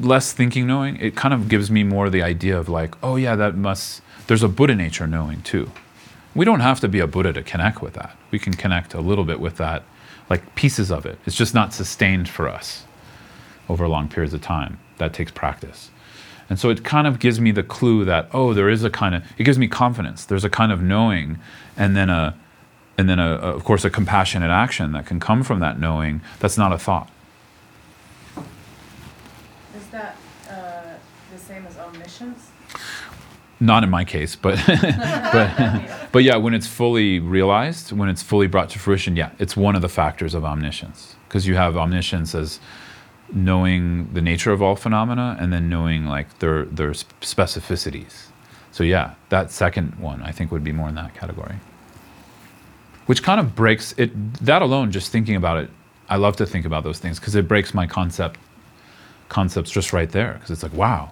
less thinking knowing, it kind of gives me more the idea of like, oh yeah, that must, there's a Buddha nature knowing too. We don't have to be a Buddha to connect with that. We can connect a little bit with that, like pieces of it. It's just not sustained for us over long periods of time. That takes practice. And so it kind of gives me the clue that, oh, there is a kind of, it gives me confidence. There's a kind of knowing and then a, and then a, a- of course a compassionate action that can come from that knowing that's not a thought. Is that uh, the same as omniscience? Not in my case, but but but yeah, when it's fully realized, when it's fully brought to fruition, yeah, it's one of the factors of omniscience because you have omniscience as knowing the nature of all phenomena and then knowing like their their specificities. So yeah, that second one I think would be more in that category. Which kind of breaks it that alone just thinking about it. I love to think about those things because it breaks my concept concepts just right there because it's like wow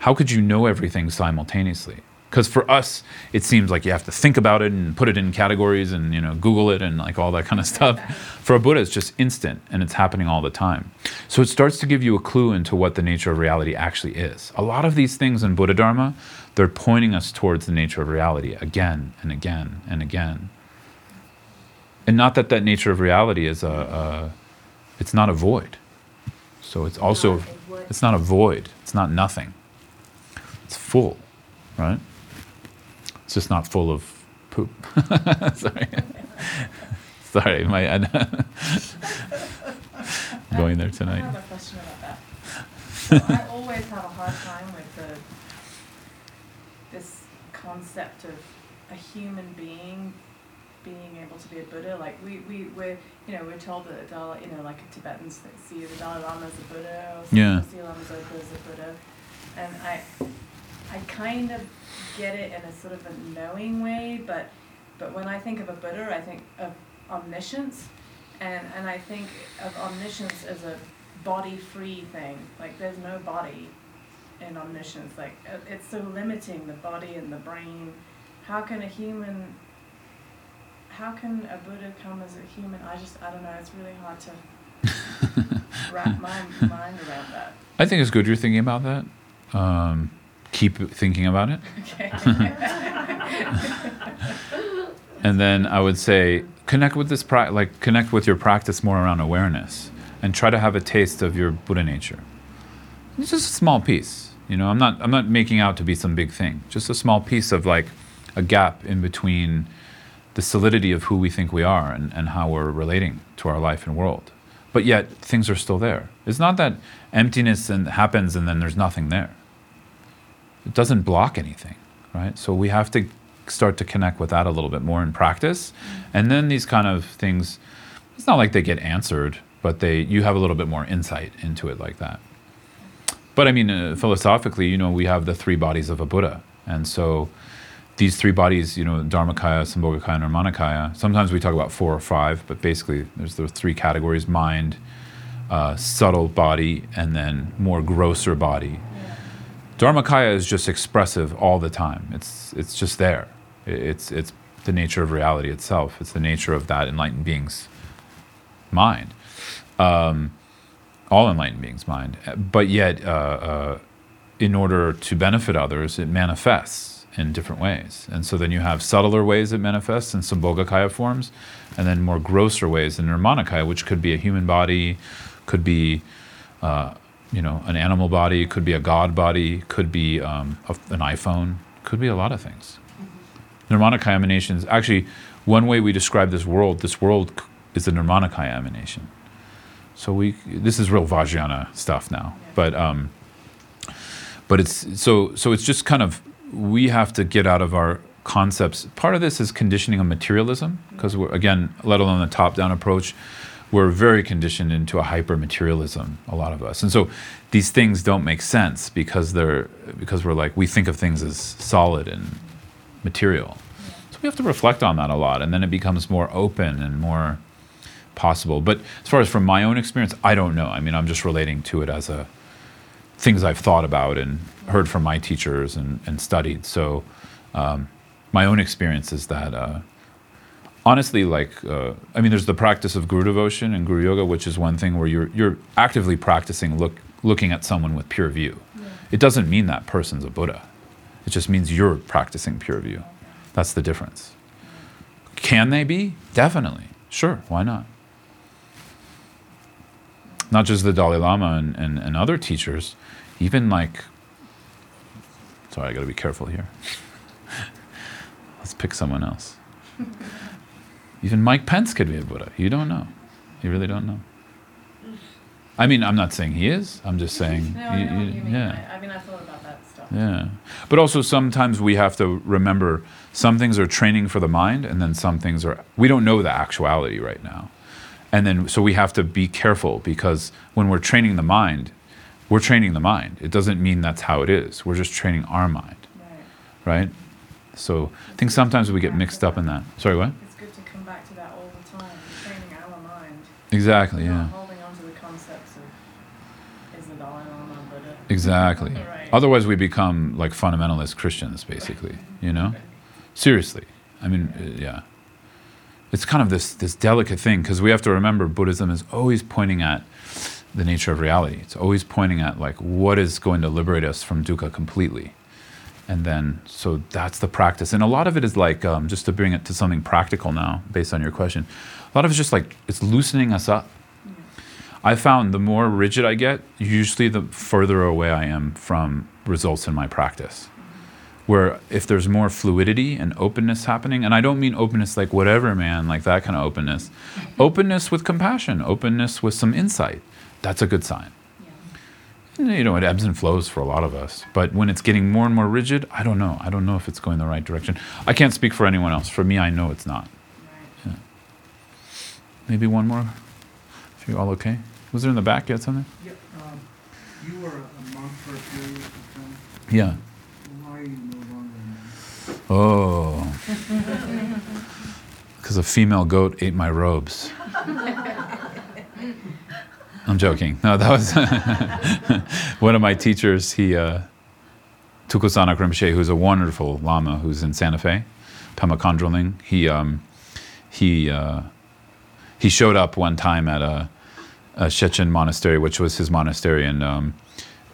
how could you know everything simultaneously? Because for us it seems like you have to think about it and put it in categories and you know google it and like all that kind of stuff. For a buddha it's just instant and it's happening all the time. So it starts to give you a clue into what the nature of reality actually is. A lot of these things in buddha dharma they're pointing us towards the nature of reality again and again and again and not that that nature of reality is a, a it's not a void. So it's also not it's not a void. It's not nothing. It's full right? It's just not full of poop. Sorry. Sorry my going there I tonight. have a question about that. So I always have a hard time with the, this concept of a human being to be a Buddha. Like we, we, we're, you know, we're told that the Dalai, you know, like Tibetans that see the Dalai Lama as a Buddha or Yeah. see Lama Zopa as a Buddha. And I, I kind of get it in a sort of a knowing way, but, but when I think of a Buddha, I think of omniscience. And, and I think of omniscience as a body free thing. Like there's no body in omniscience. Like it's so limiting the body and the brain. How can a human how can a Buddha come as a human? I just I don't know, it's really hard to wrap my mind around that. i think it's good you're thinking about that um, keep thinking about it Okay. and then I would say connect with this pra- like connect with your practice more around awareness and try to have a taste of your Buddha nature. It's just a small piece, you know. I'm not I'm not making out to be some big thing. Just a small piece of like a gap in between the solidity of who we think we are and, and how we're relating to our life and world. But yet things are still there. It's not that emptiness and happens and then there's nothing there. It doesn't block anything. right? So we have to start to connect with that a little bit more in practice, and then these kind of things. It's not like they get answered, but they you have a little bit more insight into it like that. But I mean, uh, philosophically, you know, we have the three bodies of a Buddha, and so these three bodies, you know, Dharmakaya, Sambhogakaya, and Nirmanakaya. Sometimes we talk about four or five, but basically, there's the three categories: mind, uh, subtle body, and then more grosser body. Dharmakaya is just expressive all the time. It's it's just there. It's it's the nature of reality itself. It's the nature of that enlightened being's mind. Um, all enlightened beings' mind. But yet, uh, uh, in order to benefit others, it manifests in different ways. And so then you have subtler ways it manifests in some Sambhogakaya forms, and then more grosser ways in Nirmanakaya, which could be a human body, could be, uh, you know, an animal body, could be a god body, could be um, a, an iPhone, could be a lot of things. Nirmanakaya emanations, actually, one way we describe this world, this world is a Nirmanakaya emanation. So we, this is real Vajrayana stuff now, but um, but it's so so it's just kind of we have to get out of our concepts. Part of this is conditioning of materialism because we're again, let alone the top-down approach, we're very conditioned into a hyper materialism. A lot of us, and so these things don't make sense because they're because we're like we think of things as solid and material. So we have to reflect on that a lot, and then it becomes more open and more possible. But as far as from my own experience, I don't know. I mean, I'm just relating to it as a things I've thought about and heard from my teachers and, and studied. So um, my own experience is that uh, honestly, like uh, I mean, there's the practice of guru devotion and guru yoga, which is one thing where you're you're actively practicing look looking at someone with pure view. It doesn't mean that person's a Buddha. It just means you're practicing pure view. That's the difference. Can they be? Definitely. Sure. Why not? Not just the Dalai Lama and, and, and other teachers, even like, sorry, I gotta be careful here. Let's pick someone else. Even Mike Pence could be a Buddha. You don't know. You really don't know. I mean, I'm not saying he is. I'm just saying, No, I you- what you- you mean. yeah. I, I mean, I thought about that stuff. Yeah. But also sometimes we have to remember some things are training for the mind and then some things are we don't know the actuality right now. And then so we have to be careful because when we're training the mind, we're training the mind. It doesn't mean that's how it is. We're just training our mind, Right. right? So I think sometimes we get mixed up in that. Sorry, what? It's good to come back to that all the time, training our mind. Exactly, yeah. holding on to the concepts of, is the Dalai Lama Buddha? Exactly. Right. Otherwise, we become like fundamentalist Christians, basically. You know, seriously. I mean, uh, yeah. It's kind of this this delicate thing because we have to remember Buddhism is always pointing at the nature of reality. It's always pointing at like what is going to liberate us from dukkha completely, and then so that's the practice. And a lot of it is like um, just to bring it to something practical now, based on your question. A lot of it's just like it's loosening us up. I found the more rigid I get, usually the further away I am from results in my practice. Where if there's more fluidity and openness happening, and I don't mean openness like whatever, man, like that kind of openness, openness with compassion, openness with some insight, that's a good sign. Yeah. You know, it ebbs and flows for a lot of us. But when it's getting more and more rigid, I don't know. I don't know if it's going the right direction. I can't speak for anyone else. For me, I know it's not. Right. Maybe one more? If you're all okay? Was there in the back yet something? Yeah, um, you were a monk for a period of time. Yeah. Why are you no longer a monk? Oh. Because a female goat ate my robes. I'm joking. No, that was one of my teachers. He, uh, Tulku Sang-ngag Rinpoche, who's a wonderful lama who's in Santa Fe, Pema Khandro Ling. He, um, he, uh, he showed up one time at a, a Shechen monastery, which was his monastery, and um,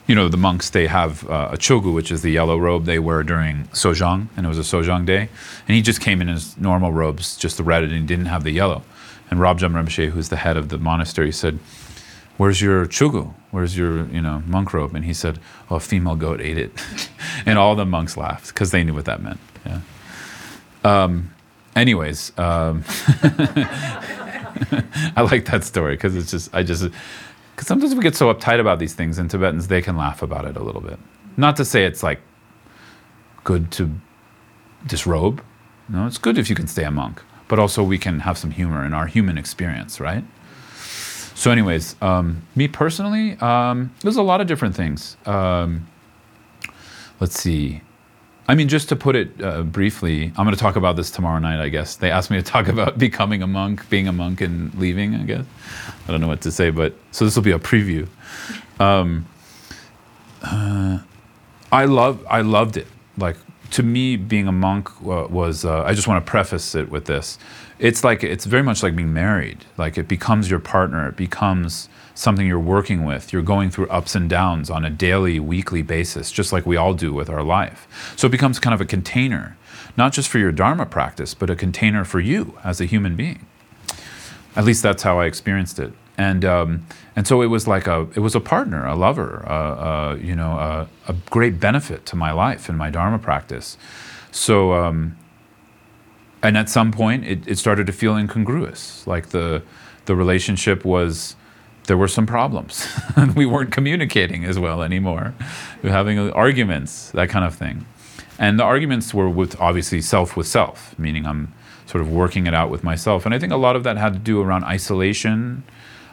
you know, the monks, they have uh, a chogu, which is the yellow robe they wear during Sojong, and it was a Sojong day. And he just came in his normal robes, just the red, and he didn't have the yellow. And Rabjam Rinpoche, who's the head of the monastery, said, Where's your chugu? Where's your, you know, monk robe? And he said, Oh, a female goat ate it. and all the monks laughed because they knew what that meant. Yeah. Um, anyways, um, I like that story because it's just, I just, because sometimes we get so uptight about these things, and Tibetans, they can laugh about it a little bit. Not to say it's like good to disrobe. No, it's good if you can stay a monk, but also we can have some humor in our human experience, right? So, anyways, um, me personally, um, there's a lot of different things. Um, let's see. I mean, just to put it uh, briefly, I'm going to talk about this tomorrow night, I guess. They asked me to talk about becoming a monk, being a monk, and leaving, I guess. I don't know what to say, but so this will be a preview. Um, uh, I love, I loved it. Like to me, being a monk uh, was. Uh, I just want to preface it with this. It's like it's very much like being married. Like it becomes your partner. It becomes something you're working with. You're going through ups and downs on a daily, weekly basis, just like we all do with our life. So it becomes kind of a container, not just for your Dharma practice, but a container for you as a human being. At least that's how I experienced it. And um, and so it was like a it was a partner, a lover, uh, uh, you know, uh, a great benefit to my life and my Dharma practice. So. Um, and at some point, it, it started to feel incongruous. Like the the relationship was there were some problems. we weren't communicating as well anymore. We were having arguments, that kind of thing. And the arguments were with obviously self with self, meaning I'm sort of working it out with myself. And I think a lot of that had to do around isolation.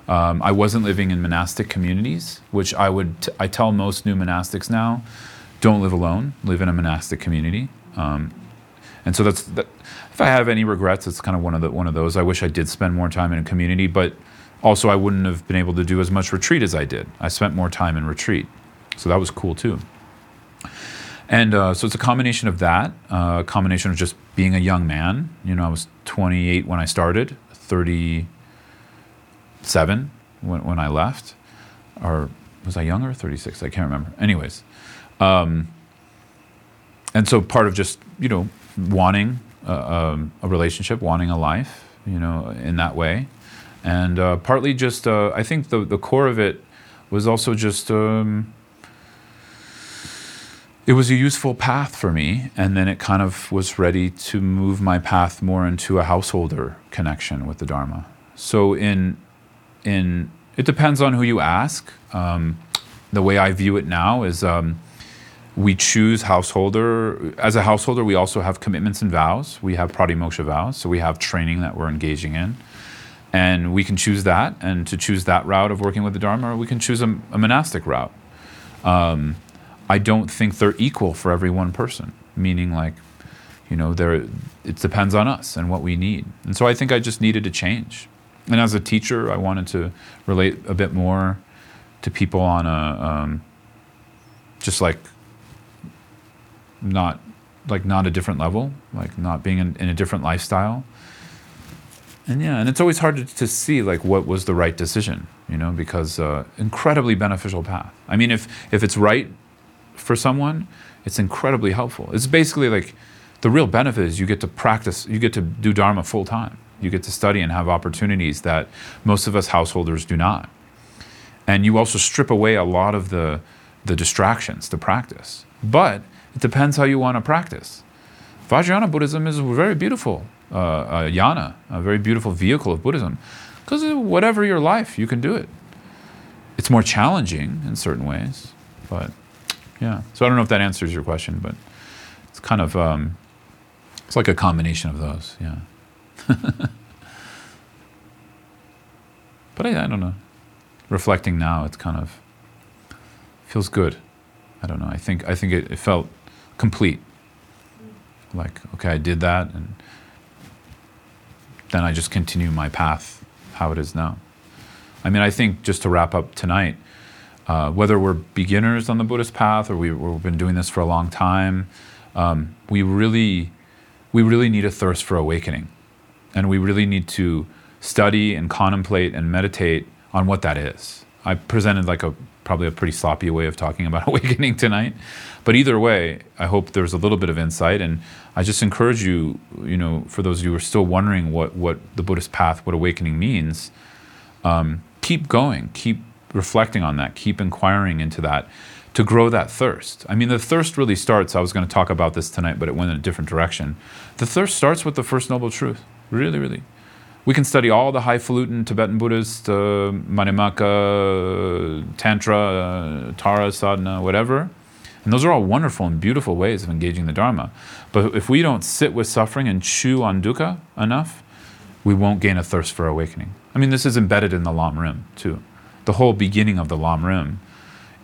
Um, I wasn't living in monastic communities, which I would t- I tell most new monastics now, don't live alone. Live in a monastic community. Um, and so that's that, if I have any regrets, it's kind of one of the one of those. I wish I did spend more time in a community, but also I wouldn't have been able to do as much retreat as I did. I spent more time in retreat, so that was cool too. And uh, so it's a combination of that, uh, a combination of just being a young man. You know, I was 28 when I started, 37 when, when I left, or was I younger? 36, I can't remember. Anyways, um, and so part of just you know wanting a, um, a relationship, wanting a life, you know, in that way, and uh, partly just uh, I think the the core of it was also just. Um, it was a useful path for me, and then it kind of was ready to move my path more into a householder connection with the Dharma. So in in it depends on who you ask. Um, the way I view it now is um, we choose householder. As a householder, we also have commitments and vows. We have pratimoksha vows, so we have training that we're engaging in. And we can choose that, and to choose that route of working with the Dharma, or we can choose a, a monastic route. Um, I don't think they're equal for every one person, meaning like, you know, there it depends on us and what we need. And so I think I just needed to change. And as a teacher, I wanted to relate a bit more to people on a um, just like not like not a different level, like not being in, in a different lifestyle. And yeah, and it's always hard to, to see like what was the right decision, you know, because uh, incredibly beneficial path. I mean, if if it's right for someone, it's incredibly helpful. It's basically like the real benefit is you get to practice, you get to do Dharma full time. You get to study and have opportunities that most of us householders do not. And you also strip away a lot of the, the distractions to practice. But it depends how you want to practice. Vajrayana Buddhism is very beautiful, uh, uh, yana, a very beautiful vehicle of Buddhism. Because whatever your life, you can do it. It's more challenging in certain ways, but yeah. So I don't know if that answers your question, but it's kind of um, it's like a combination of those. Yeah. but I, I don't know. Reflecting now, it's kind of feels good. I don't know. I think I think it, it felt complete. Like okay, I did that, and then I just continue my path how it is now. I mean, I think just to wrap up tonight, uh, whether we're beginners on the Buddhist path or we, have been doing this for a long time, um, we really, we really need a thirst for awakening, and we really need to study and contemplate and meditate on what that is. I presented like a probably a pretty sloppy way of talking about awakening tonight, but either way, I hope there's a little bit of insight, and I just encourage you, you know, for those of you who are still wondering what what the Buddhist path, what awakening means, um, keep going, keep reflecting on that, keep inquiring into that to grow that thirst. I mean, the thirst really starts, I was going to talk about this tonight, but it went in a different direction. The thirst starts with the First Noble Truth. Really, really. We can study all the highfalutin Tibetan Buddhist, uh, Madhyamaka, Tantra, uh, Tara, Sadhana, whatever. And those are all wonderful and beautiful ways of engaging the Dharma. But if we don't sit with suffering and chew on dukkha enough, we won't gain a thirst for awakening. I mean, this is embedded in the Lam Rim, too. The whole beginning of the Lam Rim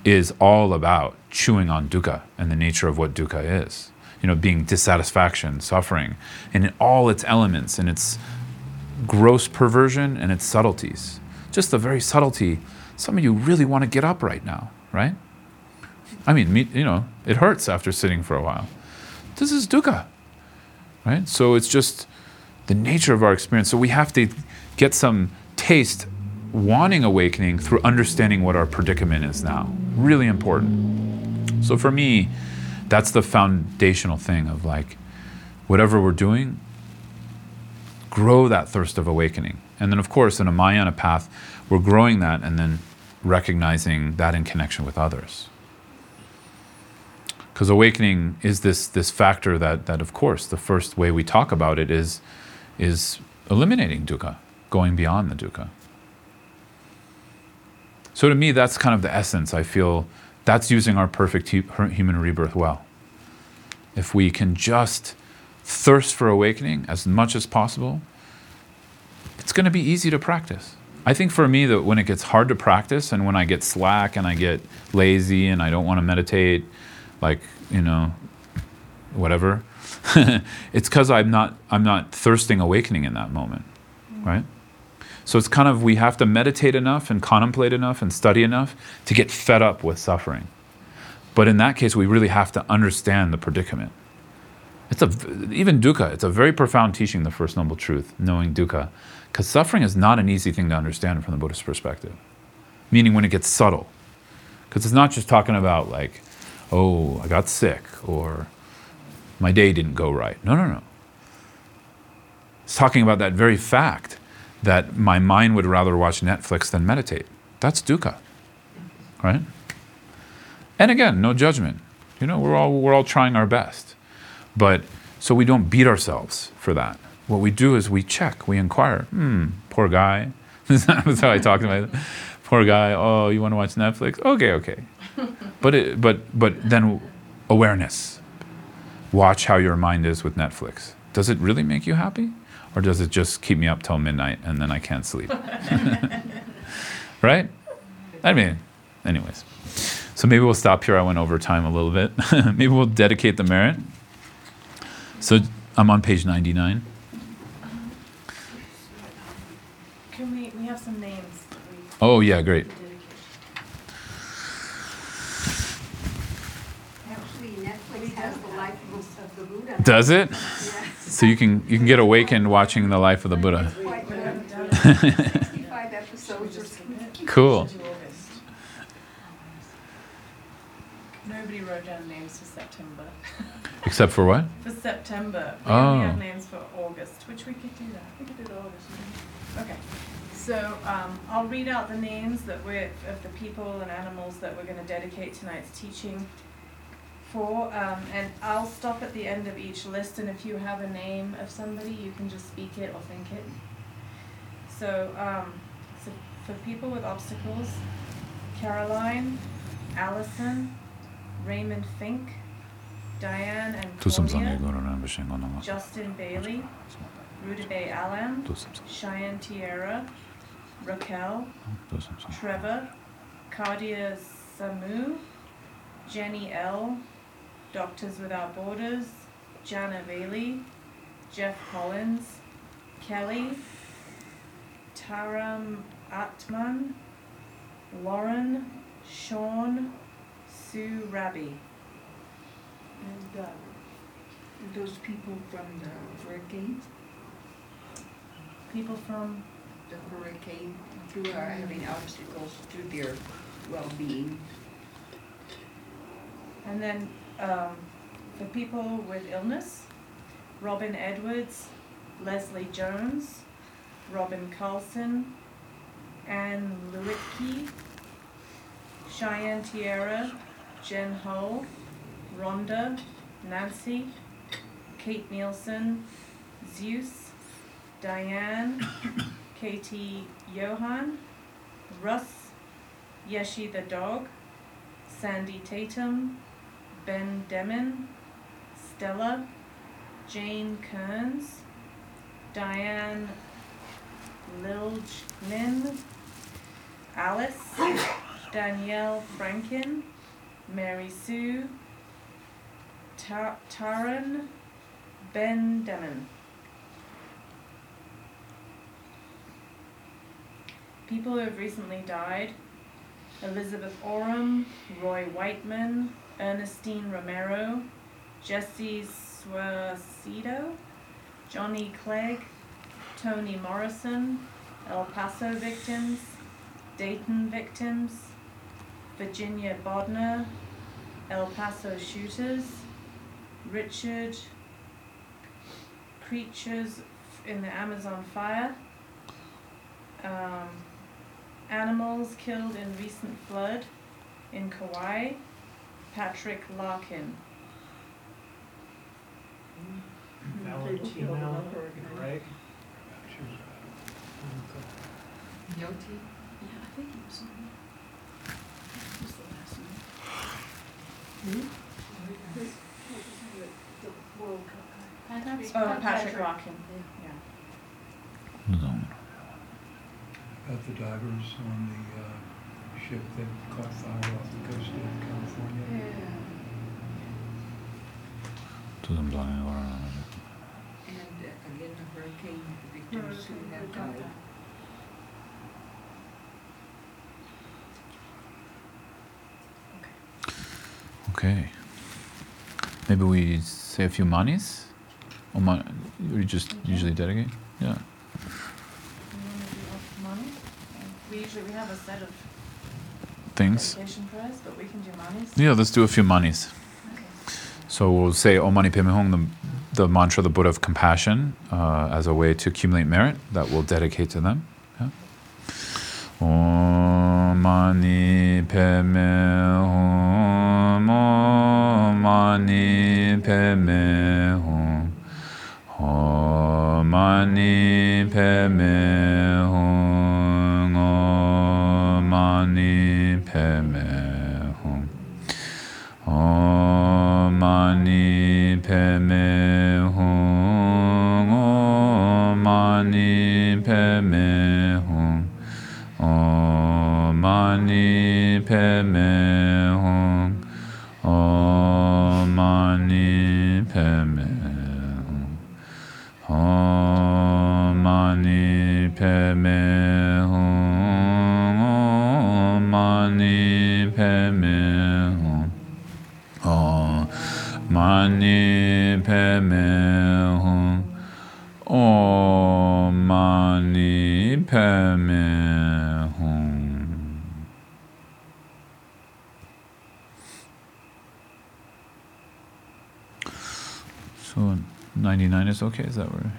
is all about chewing on dukkha and the nature of what dukkha is. You know, being dissatisfaction, suffering, and in all its elements, and its gross perversion and its subtleties. Just the very subtlety. Some of you really want to get up right now, right? I mean, me, you know, it hurts after sitting for a while. This is dukkha, right? So it's just the nature of our experience. So we have to get some taste wanting awakening through understanding what our predicament is now. Really important. So for me, that's the foundational thing of like, whatever we're doing, grow that thirst of awakening. And then, of course, in a Mahayana path, we're growing that and then recognizing that in connection with others. Because awakening is this, this factor that, that, of course, the first way we talk about it is, is eliminating dukkha, going beyond the dukkha. So to me, that's kind of the essence. I feel that's using our perfect human rebirth well. If we can just thirst for awakening as much as possible, it's going to be easy to practice. I think for me that when it gets hard to practice and when I get slack and I get lazy and I don't want to meditate, like you know, whatever, it's because I'm not I'm not thirsting awakening in that moment, mm. right? So it's kind of we have to meditate enough and contemplate enough and study enough to get fed up with suffering. But in that case, we really have to understand the predicament. It's a even dukkha. It's a very profound teaching, the first noble truth, knowing dukkha, because suffering is not an easy thing to understand from the Buddhist perspective. Meaning when it gets subtle, because it's not just talking about like, oh, I got sick or my day didn't go right. No, no, no. It's talking about that very fact that my mind would rather watch Netflix than meditate. That's dukkha, right? And again, no judgment. You know, we're all we're all trying our best. But so we don't beat ourselves for that. What we do is we check, we inquire. Hmm, poor guy. That's how I talk to my poor guy. Oh, you want to watch Netflix? Okay, okay. But it, but but then awareness. Watch how your mind is with Netflix. Does it really make you happy, or does it just keep me up till midnight and then I can't sleep? right? I mean, anyways. So maybe we'll stop here. I went over time a little bit. maybe we'll dedicate the merit. So I'm on page 99. Can we, we have some names that we. Oh, yeah, great. Actually, Netflix has the life of of the Buddha. Does it? Yeah. So you can you can get awakened watching the life of the Buddha. Quite good. haven't done it. Sixty-five episodes or something. Cool. To August. Nobody wrote down names for September. Except for what? September, we only Oh. have names for August, which we could do that. We could do August. Okay. So um, I'll read out the names that we're of the people and animals that we're going to dedicate tonight's teaching for, um, and I'll stop at the end of each list. And if you have a name of somebody, you can just speak it or think it. So, um, so for people with obstacles, Caroline, Allison, Raymond Fink, Diane and Claudia, Justin Bailey, Rudibe Allen, Cheyenne Tierra, Raquel, Trevor, Cardia Samu, Jenny L, Doctors Without Borders, Jana Bailey, Jeff Collins, Kelly, Taram Atman, Lauren, Sean, Sue Rabi. And, uh, those people from the hurricane, People from the hurricane, our, I mean, obstacles to their well-being. And then um, for people with illness, Robin Edwards, Leslie Jones, Robin Carlson, Anne Lewicki, Cheyenne Tierra, Jen Hull, Rhonda, Nancy, Kate Nielsen, Zeus, Diane, Katie Johan, Russ, Yeshi the dog, Sandy Tatum, Ben Demin, Stella, Jane Kearns, Diane Liljmin, Alice, Danielle Franken, Mary Sue, Ta- Taran, Ben Demin. People who have recently died Elizabeth Oram, Roy Whiteman, Ernestine Romero, Jesse Suacido, Johnny Clegg, Toni Morrison, El Paso victims, Dayton victims, Virginia Bodner, El Paso shooters, Richard creatures in the Amazon fire, um, animals killed in recent flood in Kauai, Patrick Larkin. Valentina, email, Greg? Yoti? Yeah, I think he was on. What was the last name? The World Cup guy. Patrick. Oh, Patrick. Rockin. Yeah. zone. At the divers on the uh, ship that caught fire off the coast of California. To them down or And uh, again, the hurricane victims who have died. Okay. Maybe we say a few monies. Or ma- we just usually dedicate? Yeah. You wanna do off money? We usually, we have a set of Things. dedication prayers, but we can do. Yeah, let's do a few manis. Okay. So we'll say Om Mani Padme Hum, the, the mantra of the Buddha of compassion, uh, as a way to accumulate merit that we'll dedicate to them. Yeah. Om Mani Padme Hum, Om Mani Padme mani peme hung o mani peme Hum. Om mani peme Hum. Om mani peme Hum. Om mani peme Mani Padme Hum. Om Mani Padme Hum. So 99 is okay? Is that where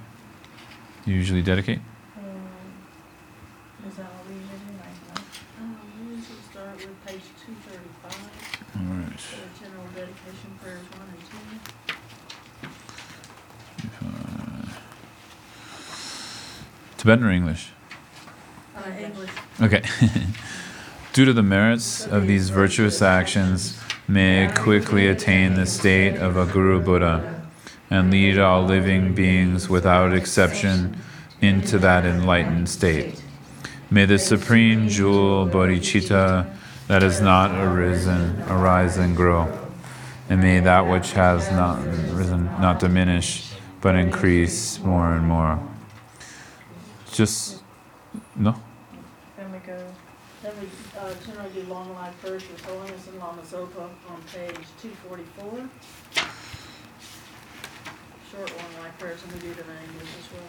you usually dedicate? Um, is that what we usually do, ninety-nine? Um, we usually start with page two thirty-five, All right. the general dedication prayers one and two. Uh, Tibetan or English? Uh, English. Okay. Due to the merits of these virtuous actions, may I quickly attain the state of a Guru Buddha and lead all living beings without exception into that enlightened state. May the supreme jewel bodhicitta that has not arisen arise and grow, and may that which has not risen not diminish but increase more and more. Just no. Then we go, Then we, uh, generally do long life with holiness and Lama Zopa on page two forty-four. Short long life prayers, and we do them in English as well.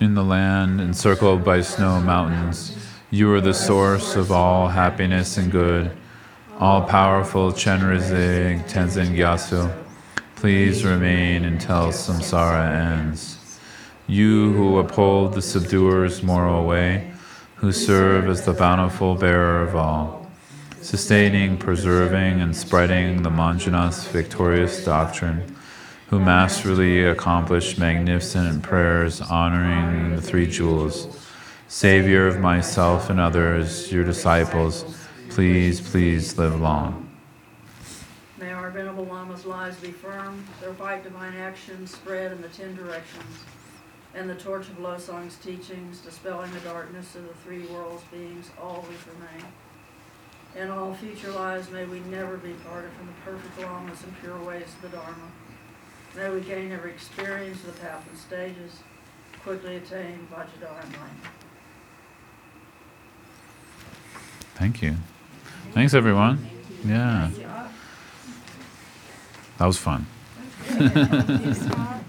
In the land encircled by snow mountains, you are the source of all happiness and good. All powerful Chenrezig Tenzin Gyatso, please remain until samsara ends. You who uphold the subduer's moral way, who serve as the bountiful bearer of all, sustaining, preserving, and spreading the Manjunath's victorious doctrine, who masterfully accomplish magnificent prayers honoring the three jewels. Savior of myself and others, your disciples, please, please live long. may our Venerable Lamas' lives be firm, their white divine actions spread in the ten directions, and the torch of Losang's teachings, dispelling the darkness of the three worlds beings, always remain. In all future lives, may we never be parted from the perfect lamas and pure ways of the Dharma. May we gain every experience of the path and stages, quickly attain Vajradhara mind. Thank you. Thanks, everyone. Yeah, that was fun. It's not